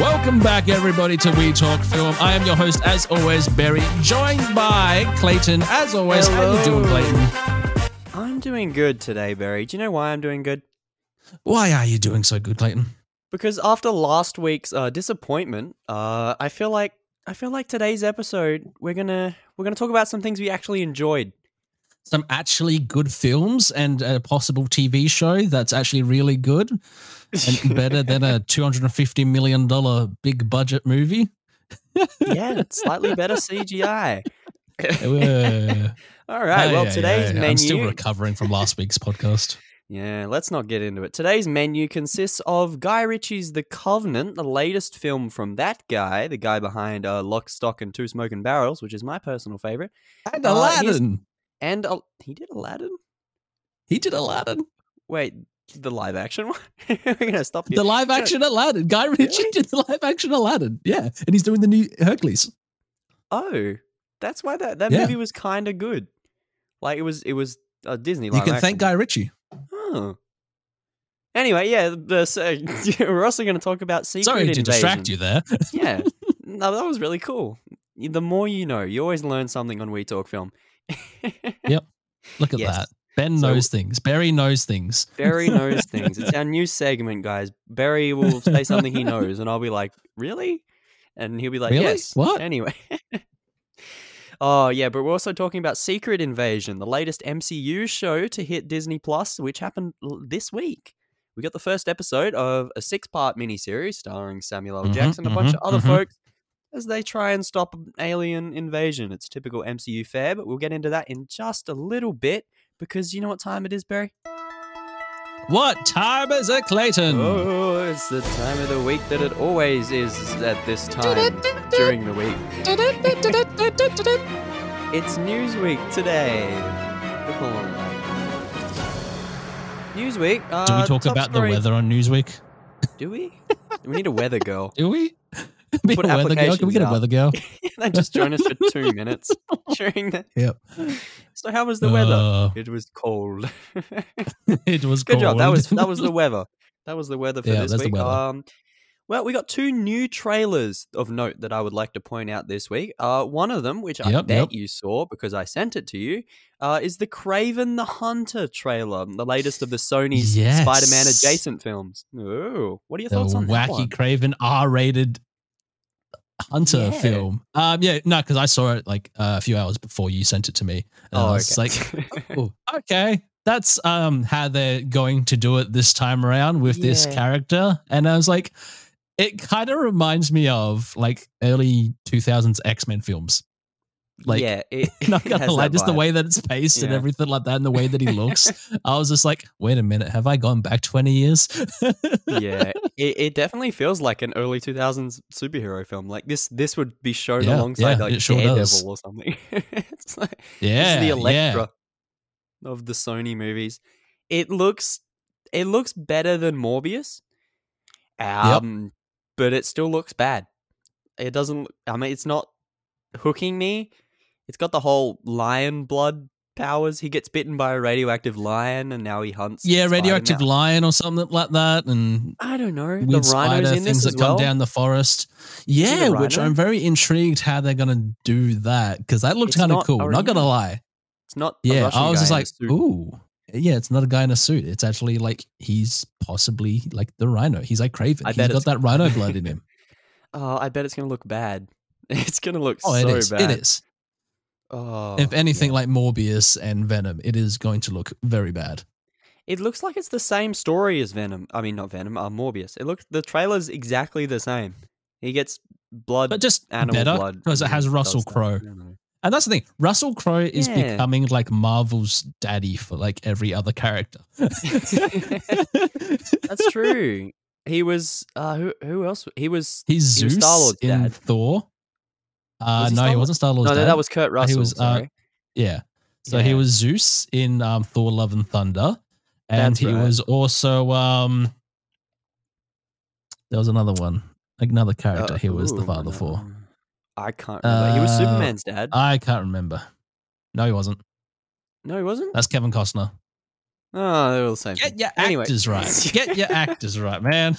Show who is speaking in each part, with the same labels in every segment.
Speaker 1: Welcome back, everybody, to We Talk Film. I am your host, as always, Barry, joined by Clayton. As always, how you doing, Clayton?
Speaker 2: I'm doing good today, Barry. Do you know why I'm doing good?
Speaker 1: Why are you doing so good, Clayton?
Speaker 2: Because after last week's uh, disappointment, uh, I feel like I feel like today's episode we're gonna we're gonna talk about some things we actually enjoyed.
Speaker 1: Some actually good films and a possible TV show that's actually really good and better than a two hundred and fifty million dollar big budget movie.
Speaker 2: yeah, slightly better CGI. All right. well,
Speaker 1: yeah,
Speaker 2: today's
Speaker 1: yeah, yeah.
Speaker 2: menu.
Speaker 1: I'm still recovering from last week's podcast.
Speaker 2: Yeah, let's not get into it. Today's menu consists of Guy Ritchie's The Covenant, the latest film from that guy, the guy behind uh, Lock, Stock, and Two Smoking Barrels, which is my personal favorite.
Speaker 1: And
Speaker 2: Uh,
Speaker 1: Aladdin.
Speaker 2: And uh, he did Aladdin.
Speaker 1: he did Aladdin.
Speaker 2: Wait, the live action one? We're gonna stop you.
Speaker 1: The live action Aladdin. Guy Ritchie
Speaker 2: Really?
Speaker 1: did the live action Aladdin. Yeah. And he's doing the new Hercules.
Speaker 2: Oh, that's why that that
Speaker 1: Yeah.
Speaker 2: movie was kind of good. Like it was, it was a Disney.
Speaker 1: You can
Speaker 2: action.
Speaker 1: thank Guy Ritchie.
Speaker 2: Oh. Anyway, yeah, the, so, we're also going to talk about secret
Speaker 1: Sorry to
Speaker 2: invasion.
Speaker 1: distract you there.
Speaker 2: yeah, no, that was really cool. The more you know, you always learn something on We Talk Film.
Speaker 1: Yep, look at
Speaker 2: Yes.
Speaker 1: that. Ben
Speaker 2: So-
Speaker 1: knows things. Barry knows things.
Speaker 2: Barry knows things. It's our new segment, guys. Barry will say something he knows, and I'll be like, "Really?" And he'll be like,
Speaker 1: Really?
Speaker 2: "Yes."
Speaker 1: What?
Speaker 2: Anyway. oh yeah, but we're also talking about Secret Invasion, the latest MCU show to hit Disney Plus, which happened l- this week. We got the first episode of a six-part miniseries starring Samuel L.
Speaker 1: Mhm,
Speaker 2: Jackson and a bunch
Speaker 1: mhm,
Speaker 2: of other
Speaker 1: mhm.
Speaker 2: folks as they try and stop an alien invasion. It's typical MCU fare, but we'll get into that in just a little bit because you know what time it is, Barry?
Speaker 1: What time is it, Clayton?
Speaker 2: Oh, it's the time of the week that it always is at this time during the week. It's Newsweek today. Newsweek. Uh,
Speaker 1: Do we talk
Speaker 2: top
Speaker 1: about the weather on Newsweek?
Speaker 2: Do we? we need a weather girl.
Speaker 1: Do we? Be
Speaker 2: Put
Speaker 1: a weather girl? Can we get a weather girl?
Speaker 2: they just join us for two minutes during the.
Speaker 1: Yep.
Speaker 2: So how was the weather?
Speaker 1: Uh,
Speaker 2: It was cold.
Speaker 1: it was
Speaker 2: Good job. That was that was the weather. That was the weather for
Speaker 1: Yeah,
Speaker 2: this week.
Speaker 1: weather.
Speaker 2: Um, well, we got two new trailers of note that I would like to point out this week. Uh, one of them, which I
Speaker 1: Yep,
Speaker 2: bet
Speaker 1: yep.
Speaker 2: you saw because I sent it to you, uh, is the Kraven the Hunter trailer, the latest of the Sony's
Speaker 1: Yes.
Speaker 2: Spider-Man adjacent films. Oh, what are your
Speaker 1: the
Speaker 2: thoughts on that
Speaker 1: wacky? Kraven R-rated Hunter
Speaker 2: Yeah.
Speaker 1: film. Um, yeah, no, because I saw it like uh, a few hours before you sent it to me, and I
Speaker 2: Oh,
Speaker 1: was
Speaker 2: okay.
Speaker 1: like, oh, okay, that's um how they're going to do it this time around with this character, and I was like, it kind of reminds me of like early two thousands X Men films. Like,
Speaker 2: yeah, it,
Speaker 1: not gonna lie, just the way that it's paced and everything like that, and the way that he looks, I was just like, wait a minute, have I gone back twenty years?
Speaker 2: yeah, it, it definitely feels like an early 2000s superhero film. Like this, this would be shown
Speaker 1: Yeah,
Speaker 2: alongside
Speaker 1: yeah,
Speaker 2: like
Speaker 1: sure
Speaker 2: Daredevil
Speaker 1: does.
Speaker 2: or something. it's like
Speaker 1: yeah,
Speaker 2: the
Speaker 1: yeah.
Speaker 2: Elektra of the Sony movies. It looks, it looks better than Morbius, um, but it still looks bad. It doesn't. I mean, it's not hooking me. It's got the whole lion blood powers. He gets bitten by a radioactive lion, and now he hunts.
Speaker 1: Yeah, radioactive lion or something like that, and
Speaker 2: I don't know. the rhinos
Speaker 1: spider
Speaker 2: in
Speaker 1: things
Speaker 2: this
Speaker 1: that
Speaker 2: well.
Speaker 1: come down the forest. Yeah,
Speaker 2: the
Speaker 1: which? I'm very intrigued how they're gonna do that because that looks
Speaker 2: It's
Speaker 1: kind of cool. Not gonna lie.
Speaker 2: It's not.
Speaker 1: Yeah, I was just like, ooh, yeah, it's not a guy in a suit. It's actually like he's possibly like the rhino. He's like Kraven.
Speaker 2: I
Speaker 1: He's
Speaker 2: bet
Speaker 1: got that rhino blood in him.
Speaker 2: Oh, I bet it's gonna look bad. It's gonna look
Speaker 1: Oh,
Speaker 2: so
Speaker 1: it is.
Speaker 2: bad.
Speaker 1: It is.
Speaker 2: Oh,
Speaker 1: if anything,
Speaker 2: yeah.
Speaker 1: like Morbius and Venom, it is going to look very bad.
Speaker 2: it looks like it's the same story as Venom. I mean, not Venom. Uh, Morbius. It looks. The trailer's exactly the same. He gets blood,
Speaker 1: But just
Speaker 2: animal
Speaker 1: better
Speaker 2: blood,
Speaker 1: because it has Russell. Crowe.
Speaker 2: I don't know.
Speaker 1: And that's the thing. Russell Crowe is
Speaker 2: Yeah.
Speaker 1: becoming like Marvel's daddy for like every other character.
Speaker 2: That's true. He was. Uh, who? Who else? He was.
Speaker 1: He's
Speaker 2: He was
Speaker 1: Zeus
Speaker 2: Star-Lord's
Speaker 1: in
Speaker 2: dad.
Speaker 1: Thor. Uh,
Speaker 2: Was he
Speaker 1: no, he
Speaker 2: Star-Lord?
Speaker 1: wasn't Star Lord's
Speaker 2: No,
Speaker 1: dad.
Speaker 2: no, that was Kurt Russell.
Speaker 1: He was, uh, yeah. So he was Zeus in um, Thor: Love and Thunder, and
Speaker 2: That's
Speaker 1: he
Speaker 2: right.
Speaker 1: was also um. There was another one, another character.
Speaker 2: Uh,
Speaker 1: he was the father
Speaker 2: no,
Speaker 1: for.
Speaker 2: I can't remember. he was
Speaker 1: Uh,
Speaker 2: Superman's dad.
Speaker 1: I can't remember. No, he wasn't.
Speaker 2: no, he wasn't.
Speaker 1: That's Kevin Costner.
Speaker 2: Oh, they're all the same.
Speaker 1: Get
Speaker 2: thing.
Speaker 1: your
Speaker 2: Anyway.
Speaker 1: actors right. Get your actors right, man.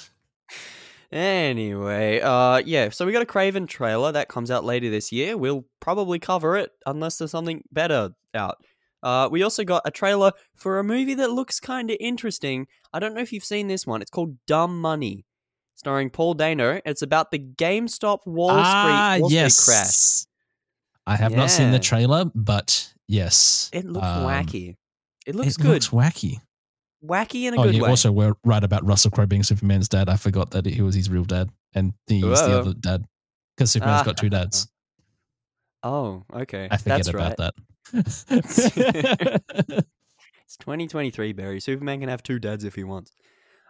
Speaker 2: Anyway, uh, yeah. So we got a Kraven trailer that comes out later this year. We'll probably cover it unless there's something better out. Uh, we also got a trailer for a movie that looks kind of interesting. I don't know if you've seen this one. It's called Dumb Money, starring Paul Dano. It's about the GameStop Wall Street,
Speaker 1: ah,
Speaker 2: Wall Street crash.
Speaker 1: I have not seen the trailer, but yes.
Speaker 2: It looks
Speaker 1: Um,
Speaker 2: wacky. It looks
Speaker 1: it
Speaker 2: good.
Speaker 1: looks wacky.
Speaker 2: Wacky in a
Speaker 1: Oh,
Speaker 2: good
Speaker 1: yeah.
Speaker 2: way.
Speaker 1: Also, we're right about Russell Crowe being Superman's dad. I forgot that he was his real dad, and he's the other dad because Superman's got two dads.
Speaker 2: oh, okay.
Speaker 1: I forget
Speaker 2: That's
Speaker 1: about
Speaker 2: right.
Speaker 1: that.
Speaker 2: It's 2023, Barry. Superman can have two dads if he wants.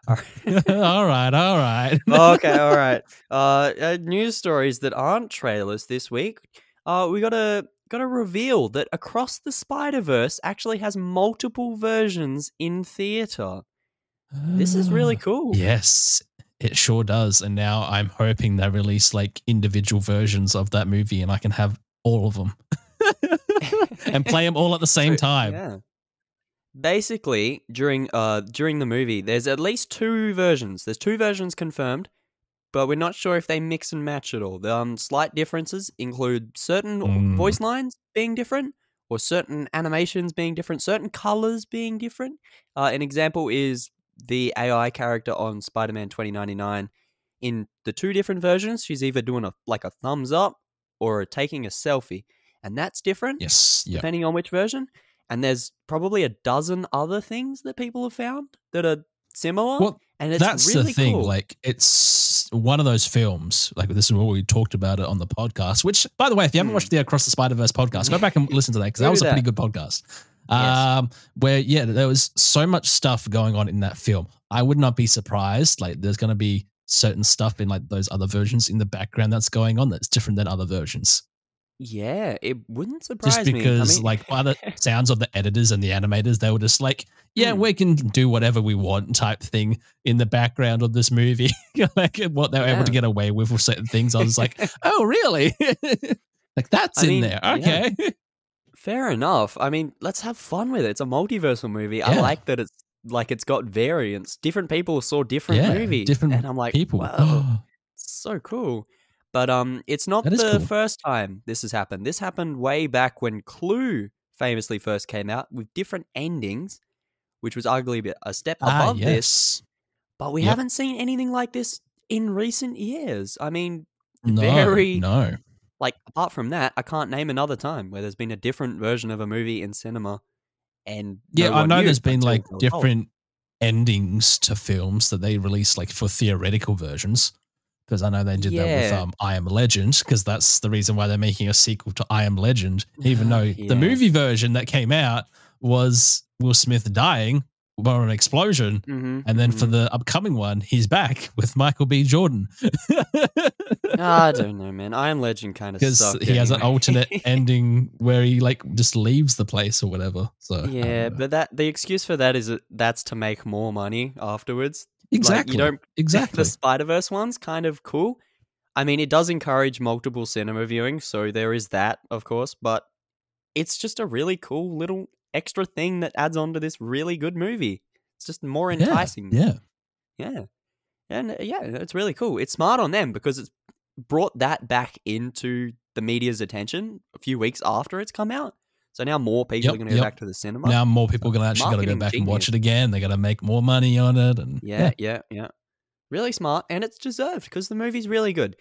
Speaker 2: All right.
Speaker 1: all right, all right.
Speaker 2: okay, all right. Uh, uh, news stories that aren't trailers this week. Uh, we got a got a reveal that Across the Spider Verse actually has multiple versions in theater. This is really cool.
Speaker 1: Yes, it sure does. And now I'm hoping they release like individual versions of that movie, and I can have all of them and play them all at the same
Speaker 2: So,
Speaker 1: time.
Speaker 2: Yeah. Basically, during uh during the movie, there's at least two versions. There's two versions confirmed, but we're not sure if they mix and match at all. The um, slight differences include certain
Speaker 1: Mm.
Speaker 2: voice lines being different, or certain animations being different, certain colors being different. Uh, an example is the AI character on Spider-Man 2099. In the two different versions, she's either doing a like a thumbs up or taking a selfie, and that's different
Speaker 1: Yes, yeah.
Speaker 2: depending on which version. And there's probably a dozen other things that people have found that are similar.
Speaker 1: Well,
Speaker 2: and it's
Speaker 1: That's
Speaker 2: really
Speaker 1: the thing.
Speaker 2: cool.
Speaker 1: Like, it's one of those films. Like, this is what we talked about it on the podcast. Which, by the way, if you haven't
Speaker 2: Hmm.
Speaker 1: watched the Across the Spider Verse podcast, go back and listen to that because that was a pretty good podcast.
Speaker 2: Yes.
Speaker 1: Um, where yeah, there was so much stuff going on in that film. I would not be surprised. Like, there's going to be certain stuff in like those other versions in the background that's going on that's different than other versions.
Speaker 2: Yeah, it wouldn't surprise
Speaker 1: Just
Speaker 2: me. I
Speaker 1: because,
Speaker 2: mean-
Speaker 1: like, by the sounds of the editors and the animators, they were just like, yeah,
Speaker 2: Hmm.
Speaker 1: we can do whatever we want type thing in the background of this movie. like what they were able to get away with with certain things. I was like, oh, really? like that's
Speaker 2: I
Speaker 1: in
Speaker 2: mean,
Speaker 1: there.
Speaker 2: yeah.
Speaker 1: Okay.
Speaker 2: Fair enough. I mean, let's have fun with it. It's a multiversal movie. I like that it's like it's got variants. Different people saw different
Speaker 1: Yeah,
Speaker 2: movies,
Speaker 1: different
Speaker 2: and I'm like,
Speaker 1: People.
Speaker 2: wow, so cool. But um, it's not the
Speaker 1: cool.
Speaker 2: first time this has happened. This happened way back when Clue famously first came out with different endings, which was arguably a bit- a step
Speaker 1: ah,
Speaker 2: above this. But we
Speaker 1: Yep.
Speaker 2: haven't seen anything like this in recent years. I mean,
Speaker 1: No,
Speaker 2: very-
Speaker 1: no.
Speaker 2: like apart from that, I can't name another time where there's been a different version of a movie in cinema. And
Speaker 1: Yeah,
Speaker 2: no
Speaker 1: I know there's been like different endings to films that they release like for theoretical versions. Because I know they did that with um, I Am Legend, because that's the reason why they're making a sequel to I Am Legend, even though
Speaker 2: Yeah.
Speaker 1: the movie version that came out was Will Smith dying or an explosion.
Speaker 2: Mhm,
Speaker 1: And then for
Speaker 2: mhm.
Speaker 1: the upcoming one, he's back with Michael B. Jordan.
Speaker 2: Ah, I don't know, man. I Am Legend kind of
Speaker 1: Because he has an alternate ending where he like just leaves the place or whatever. So
Speaker 2: yeah, but that the excuse for that is that that's to make more money afterwards.
Speaker 1: Exactly,
Speaker 2: Like, you don't
Speaker 1: exactly.
Speaker 2: the Spider Verse one's kind of cool. I mean, it does encourage multiple cinema viewing, so there is that, of course. But it's just a really cool little extra thing that adds on to this really good movie. It's just more enticing.
Speaker 1: Yeah,
Speaker 2: Yeah. And uh, yeah, it's really cool. It's smart on them because it's brought that back into the media's attention a few weeks after it's come out. So now more people
Speaker 1: Yep,
Speaker 2: are going to go
Speaker 1: yep.
Speaker 2: back to the cinema.
Speaker 1: now more people are gonna actually gotta go
Speaker 2: Marketing
Speaker 1: back and watch it again. They gotta make more money on it, and
Speaker 2: yeah, yeah, yeah. Really smart, and it's deserved because the movie's really good.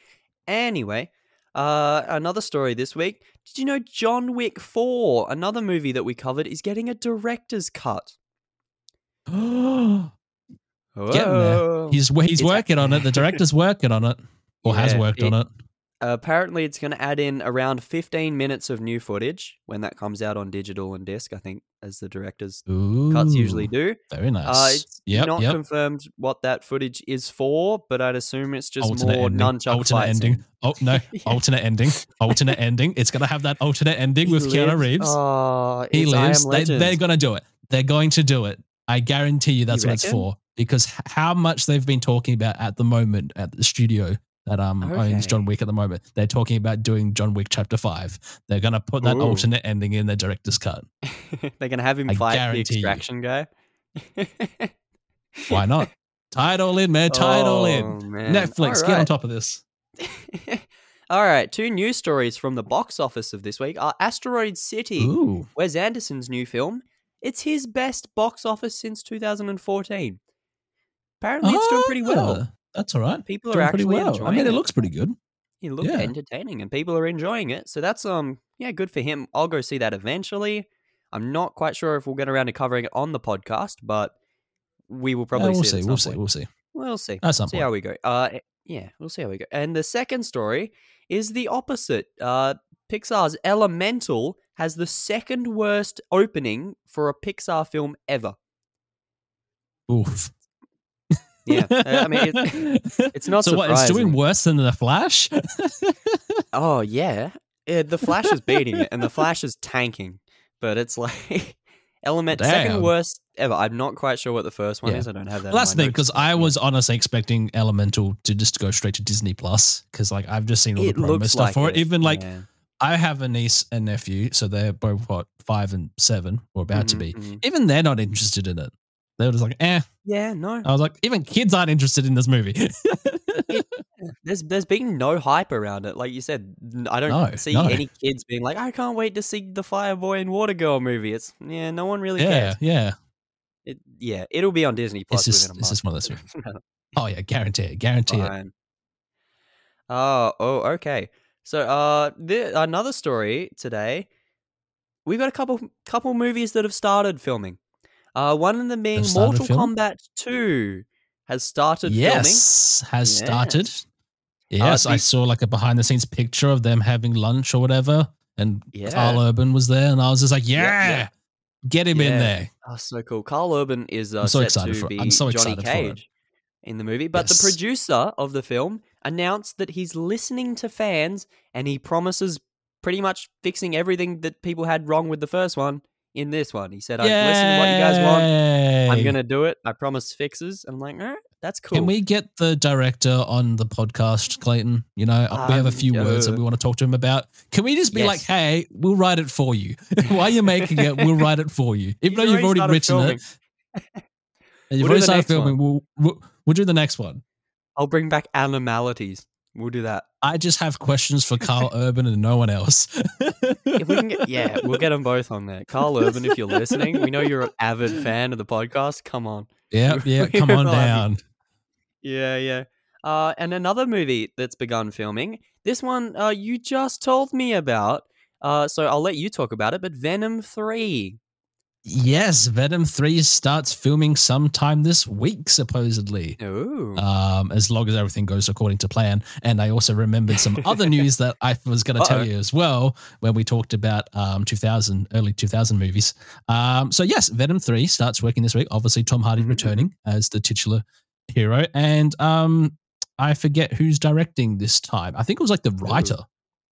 Speaker 2: Anyway, uh, another story this week. Did you know John Wick 4, another movie that we covered, is getting a director's cut?
Speaker 1: yeah. Getting there. He's he's
Speaker 2: It's-
Speaker 1: working on it. The director's working on it, or has
Speaker 2: Yeah,
Speaker 1: worked on it.
Speaker 2: Apparently it's going to add in around 15 minutes of new footage when that comes out on digital and disc i think as the director's
Speaker 1: Ooh,
Speaker 2: cuts usually do
Speaker 1: Very nice.
Speaker 2: uh, it's
Speaker 1: yep,
Speaker 2: not
Speaker 1: yep.
Speaker 2: confirmed what that footage is for but i'd assume it's just
Speaker 1: alternate
Speaker 2: more
Speaker 1: ending.
Speaker 2: nunchuck
Speaker 1: alternate
Speaker 2: fight
Speaker 1: ending. Oh no,
Speaker 2: Yeah.
Speaker 1: alternate ending. Alternate ending. It's gonna have that alternate ending
Speaker 2: He
Speaker 1: with Keanu Reeves.
Speaker 2: oh
Speaker 1: he lives. they, they're gonna do it. They're going to do it. I guarantee you that's
Speaker 2: You
Speaker 1: what it's for. Because how much they've been talking about at the moment at the studio that um owns John Wick at the moment. They're talking about doing John Wick Chapter Five. They're gonna put that
Speaker 2: Ooh.
Speaker 1: alternate ending in the director's cut.
Speaker 2: they're going to have him
Speaker 1: I
Speaker 2: fight the
Speaker 1: guarantee you.
Speaker 2: extraction guy
Speaker 1: Why not? Tie it all in, man. Tie it all in.
Speaker 2: Oh, man.
Speaker 1: Netflix, get on top of this.
Speaker 2: All right, two news stories from the box office of this week are Asteroid City,
Speaker 1: Ooh.
Speaker 2: Wes Anderson's new film. It's his best box office since 2014. Apparently, it's doing pretty well.
Speaker 1: That's all right.
Speaker 2: People are
Speaker 1: Doing pretty
Speaker 2: actually
Speaker 1: well. I mean, it
Speaker 2: it.
Speaker 1: looks pretty good.
Speaker 2: It looked
Speaker 1: Yeah.
Speaker 2: entertaining, and people are enjoying it. So that's um, yeah, good for him. I'll go see that eventually. I'm not quite sure if we'll get around to covering it on the podcast, but we will
Speaker 1: Yeah,
Speaker 2: probably
Speaker 1: we'll
Speaker 2: see.
Speaker 1: see. We'll
Speaker 2: some
Speaker 1: see. We'll see.
Speaker 2: We'll see.
Speaker 1: At some
Speaker 2: see
Speaker 1: point.
Speaker 2: how we go. Uh, eh, yeah, we'll see how we go. And the second story is the opposite. Uh, Pixar's Elemental has the second worst opening for a Pixar film ever.
Speaker 1: Oof.
Speaker 2: Yeah, I mean, it, it's not
Speaker 1: so what? It's doing worse than the Flash.
Speaker 2: oh yeah, Eh, the Flash is beating it, and the Flash is tanking. But it's like Element second worst ever. I'm not quite sure what the first one
Speaker 1: Yeah.
Speaker 2: is. I don't have that.
Speaker 1: Well,
Speaker 2: in
Speaker 1: that's the
Speaker 2: my
Speaker 1: thing because I was honestly expecting Elemental to just go straight to Disney Plus because like I've just seen all
Speaker 2: It
Speaker 1: the promo stuff
Speaker 2: like
Speaker 1: for it.
Speaker 2: it,
Speaker 1: Even like
Speaker 2: yeah.
Speaker 1: I have a niece and nephew, so they're both what five and seven or about to
Speaker 2: Mhm,
Speaker 1: be.
Speaker 2: mhm.
Speaker 1: Even they're not interested in it. They were just like, eh.
Speaker 2: Yeah, no.
Speaker 1: I was like, even kids aren't interested in this movie.
Speaker 2: There's there's been no hype around it. Like you said, I don't
Speaker 1: No,
Speaker 2: see
Speaker 1: no.
Speaker 2: any kids being like, I can't wait to see the Fireboy and Water Girl movie. It's yeah, no one really
Speaker 1: yeah,
Speaker 2: cares.
Speaker 1: yeah.
Speaker 2: It, yeah, it'll be on Disney Plus
Speaker 1: just-
Speaker 2: within a
Speaker 1: it's just one of those Oh yeah, guarantee it, guarantee it.
Speaker 2: Oh, oh, okay. So, uh, the, another story today. We've got a couple couple movies that have started filming. Uh, one of them being Mortal? Kombat Two has started filming.
Speaker 1: Yes, has
Speaker 2: Yeah.
Speaker 1: started. Yes, I saw like a behind the scenes picture of them having lunch or whatever, and
Speaker 2: Yeah.
Speaker 1: Karl Urban was there, and I was just like,
Speaker 2: Yep,
Speaker 1: yeah,
Speaker 2: yep.
Speaker 1: get him in there.
Speaker 2: Oh, so cool. Karl Urban is uh,
Speaker 1: I'm so
Speaker 2: set
Speaker 1: excited
Speaker 2: to
Speaker 1: for it.
Speaker 2: be
Speaker 1: I'm so
Speaker 2: Johnny
Speaker 1: excited for it.
Speaker 2: Cage in the movie, but
Speaker 1: Yes.
Speaker 2: the producer of the film announced that he's listening to fans and he promises pretty much fixing everything that people had wrong with the first one in this one. He said, "I've listened to what you guys want. I'm gonna do it. I promise fixes." I'm like, "All right, that's cool."
Speaker 1: Can we get the director on the podcast, Clayton? You know, we have a
Speaker 2: Um,
Speaker 1: few words that we want to talk to him about. Can we just be like, hey, we'll write it for you. While you're making it, we'll write it for you. Even though you've already written
Speaker 2: filming.
Speaker 1: it, and you've
Speaker 2: We'll
Speaker 1: already started filming, we'll, we'll we'll do the next one.
Speaker 2: I'll bring back animalities. We'll do that.
Speaker 1: I just have questions for Karl Urban and no one else.
Speaker 2: If we can get, yeah, we'll get them both on there. Karl Urban, if you're listening, we know you're an avid fan of the podcast. Come on.
Speaker 1: yeah, yeah, come on down.
Speaker 2: Yeah, yeah. Uh, and another movie that's begun filming. This one uh, you just told me about. Uh, so I'll let you talk about it. But Venom Three.
Speaker 1: Yes, Venom 3 starts filming sometime this week, supposedly.
Speaker 2: Ooh.
Speaker 1: um, as long as everything goes according to plan. And I also remembered some other news that I was going to tell you as well when we talked about um, 2000, early 2000 movies. Um, so, yes, Venom 3 starts working this week. Obviously, Tom Hardy
Speaker 2: Mhm,
Speaker 1: returning as the titular hero. And um, I forget who's directing this time. I think it was like the writer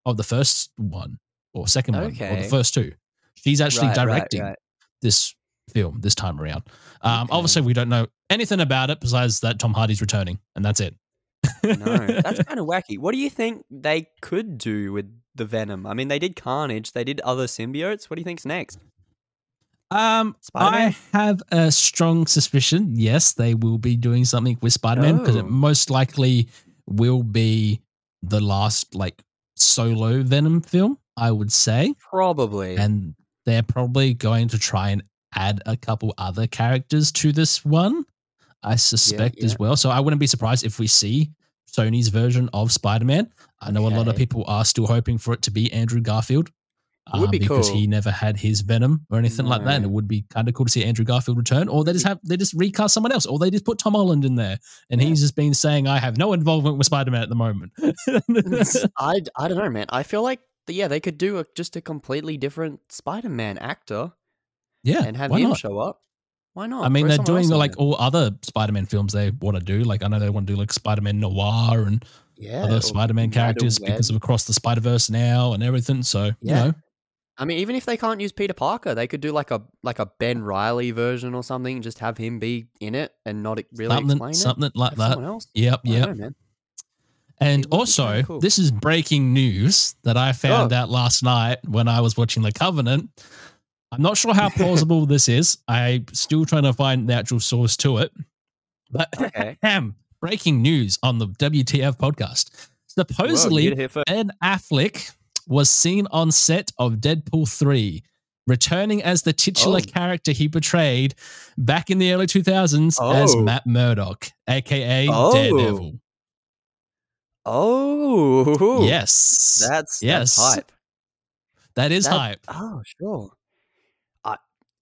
Speaker 1: of the first one or second one or the first two. She's actually
Speaker 2: Right, right,
Speaker 1: directing
Speaker 2: right.
Speaker 1: This film this time around. Um,
Speaker 2: Okay.
Speaker 1: Obviously, we don't know anything about it besides that Tom Hardy's returning, and that's it.
Speaker 2: no, that's kind of wacky. What do you think they could do with the Venom? I mean, they did Carnage. They did other symbiotes. What do you think's next?
Speaker 1: um,
Speaker 2: Spider-Man?
Speaker 1: I have a strong suspicion. Yes, they will be doing something with Spider-Man because
Speaker 2: Oh.
Speaker 1: it most likely will be the last like solo Venom film. I would say,
Speaker 2: Probably.
Speaker 1: and they're probably going to try and add a couple other characters to this one. I suspect as
Speaker 2: yeah.
Speaker 1: well. So I wouldn't be surprised if we see Sony's version of Spider-Man. I know a lot of people are still hoping for it to be Andrew Garfield. um,
Speaker 2: Would be
Speaker 1: because
Speaker 2: cool.
Speaker 1: he never had his Venom or anything like that, and it would be kind of cool to see Andrew Garfield return. Or they just have they just recast someone else, or they just put Tom Holland in there, and
Speaker 2: Yeah.
Speaker 1: he's just been saying, "I have no involvement with Spider-Man at the moment."
Speaker 2: I, I don't know, man. I feel like yeah, they could do a, just a completely different Spider-Man actor
Speaker 1: yeah,
Speaker 2: and have him
Speaker 1: not?
Speaker 2: show up. Why not?
Speaker 1: I mean,
Speaker 2: Throw
Speaker 1: they're doing like all other Spider-Man films they want to do. Like I know they want to do like Spider-Man Noir and
Speaker 2: yeah,
Speaker 1: other Spider-Man characters
Speaker 2: Web.
Speaker 1: because of Across the Spider-Verse now and everything. So you
Speaker 2: Yeah.
Speaker 1: know,
Speaker 2: I mean, even if they can't use Peter Parker, they could do like a like a Ben Riley version or something. and Just have him be in it and not really
Speaker 1: something
Speaker 2: explain
Speaker 1: something like
Speaker 2: it. Have
Speaker 1: that.
Speaker 2: else.
Speaker 1: Yep,
Speaker 2: I
Speaker 1: yep.
Speaker 2: know, man.
Speaker 1: And also,
Speaker 2: cool.
Speaker 1: this is breaking news that I found
Speaker 2: Oh.
Speaker 1: out last night when I was watching The Covenant. I'm not sure how plausible this is. I'm still trying to find the actual source to it. But
Speaker 2: Okay.
Speaker 1: Breaking news on the WTF podcast. Supposedly,
Speaker 2: you heard it here first.
Speaker 1: Ben Affleck was seen on set of Deadpool 3, returning as the titular
Speaker 2: Oh.
Speaker 1: character he portrayed back in the early 2000s as
Speaker 2: Oh.
Speaker 1: Matt Murdock, aka
Speaker 2: Oh.
Speaker 1: Daredevil.
Speaker 2: Oh,
Speaker 1: Yes.
Speaker 2: That's
Speaker 1: Yes.
Speaker 2: That's hype.
Speaker 1: that is
Speaker 2: that-
Speaker 1: hype.
Speaker 2: Oh, sure. I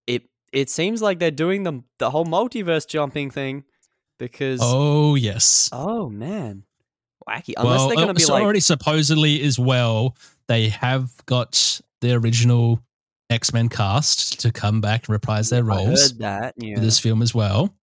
Speaker 2: it it seems like they're doing the the whole multiverse jumping thing because
Speaker 1: Oh, yes.
Speaker 2: oh man, wacky. Unless
Speaker 1: well,
Speaker 2: they're gonna
Speaker 1: uh,
Speaker 2: be
Speaker 1: so
Speaker 2: like
Speaker 1: already supposedly as well, they have got the original X Men cast to come back and reprise their roles.
Speaker 2: I heard that. Yeah.
Speaker 1: for this film as well.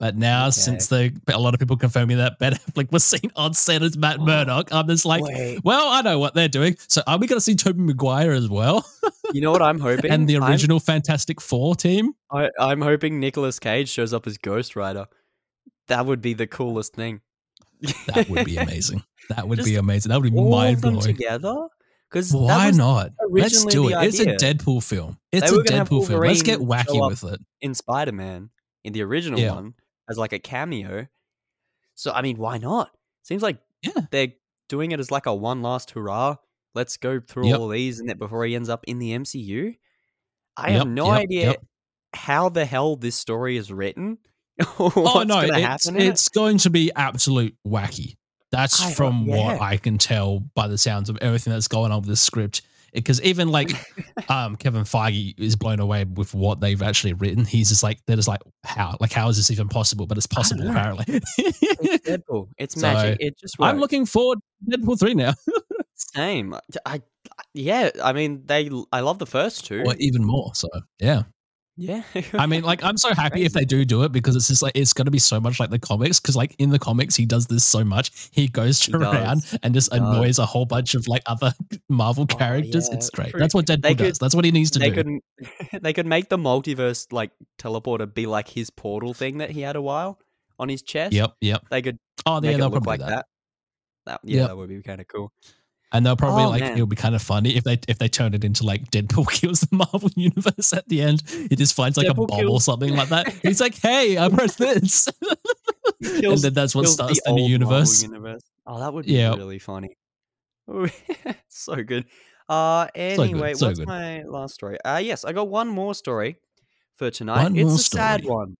Speaker 1: But now,
Speaker 2: Okay.
Speaker 1: since the a lot of people confirming that Ben Affleck was seen on set as Matt
Speaker 2: Oh,
Speaker 1: Murdock, I'm just like,
Speaker 2: Wait,
Speaker 1: well, I know what they're doing. So are we going to see Tobey Maguire as well,
Speaker 2: you know what I'm hoping?
Speaker 1: and the
Speaker 2: I'm-
Speaker 1: original Fantastic Four team?
Speaker 2: I, I'm hoping Nicolas Cage shows up as Ghost Rider. That would be the coolest thing.
Speaker 1: That would be amazing. That would be amazing. That would be mind blowing.
Speaker 2: together. Because
Speaker 1: Why not? Let's do it. It's a. Deadpool film. It's a
Speaker 2: were gonna have
Speaker 1: Deadpool film. Let's get wacky with it.
Speaker 2: in Spider Man in the original
Speaker 1: Yeah.
Speaker 2: one as like a cameo. So I mean, why not? Seems like
Speaker 1: Yeah.
Speaker 2: they're doing it as like a one last hurrah. Let's go through
Speaker 1: Yep.
Speaker 2: all these and that before he ends up in the MCU. I
Speaker 1: Yep,
Speaker 2: have no
Speaker 1: yep,
Speaker 2: idea how the hell this story is written.
Speaker 1: Oh no, it's
Speaker 2: it.
Speaker 1: it's going to be absolute wacky. That's
Speaker 2: I hope-
Speaker 1: from what. I can tell by the sounds of everything that's going on with the script. Because even like um, Kevin Feige is blown away with what they've actually written. He's just like they're just like how like how is this even possible? But it's possible apparently.
Speaker 2: It's Deadpool. It's
Speaker 1: So,
Speaker 2: magic. It just works.
Speaker 1: I'm looking forward to Deadpool three now,
Speaker 2: same. I, I yeah. I mean, they. I love the first two.
Speaker 1: or even more. So yeah,
Speaker 2: Yeah.
Speaker 1: I mean, like I'm so happy if they do do it because it's just like it's going to be so much like the comics. Because like in the comics, he does this so much. He goes
Speaker 2: He
Speaker 1: around
Speaker 2: does.
Speaker 1: and just
Speaker 2: He does.
Speaker 1: annoys a whole bunch of like other Marvel
Speaker 2: Oh,
Speaker 1: characters.
Speaker 2: yeah,
Speaker 1: it's great.
Speaker 2: true.
Speaker 1: That's what Deadpool
Speaker 2: They
Speaker 1: does.
Speaker 2: could-
Speaker 1: That's what he needs to
Speaker 2: they
Speaker 1: do.
Speaker 2: could they could make the multiverse like teleporter be like his portal thing that he had a while on his chest.
Speaker 1: Yep, yep.
Speaker 2: They could
Speaker 1: Oh, yeah,
Speaker 2: make it look
Speaker 1: probably
Speaker 2: like
Speaker 1: that.
Speaker 2: that. That yeah,
Speaker 1: Yep.
Speaker 2: that would be kind of cool.
Speaker 1: And they'll probably
Speaker 2: Oh,
Speaker 1: like
Speaker 2: man.
Speaker 1: it'll be kind of funny if they if they turn it into like Deadpool kills the Marvel universe at the end. He just finds like
Speaker 2: Deadpool
Speaker 1: a bomb or something like that. He's like, "Hey, I pressed this,"
Speaker 2: He
Speaker 1: and then that's what starts the, new universe.
Speaker 2: universe. Oh, that would be
Speaker 1: Yeah.
Speaker 2: really funny. so good. Uh anyway,
Speaker 1: so
Speaker 2: what's
Speaker 1: good.
Speaker 2: my last story? Uh yes, I got one more story for tonight.
Speaker 1: One
Speaker 2: it's a sad one.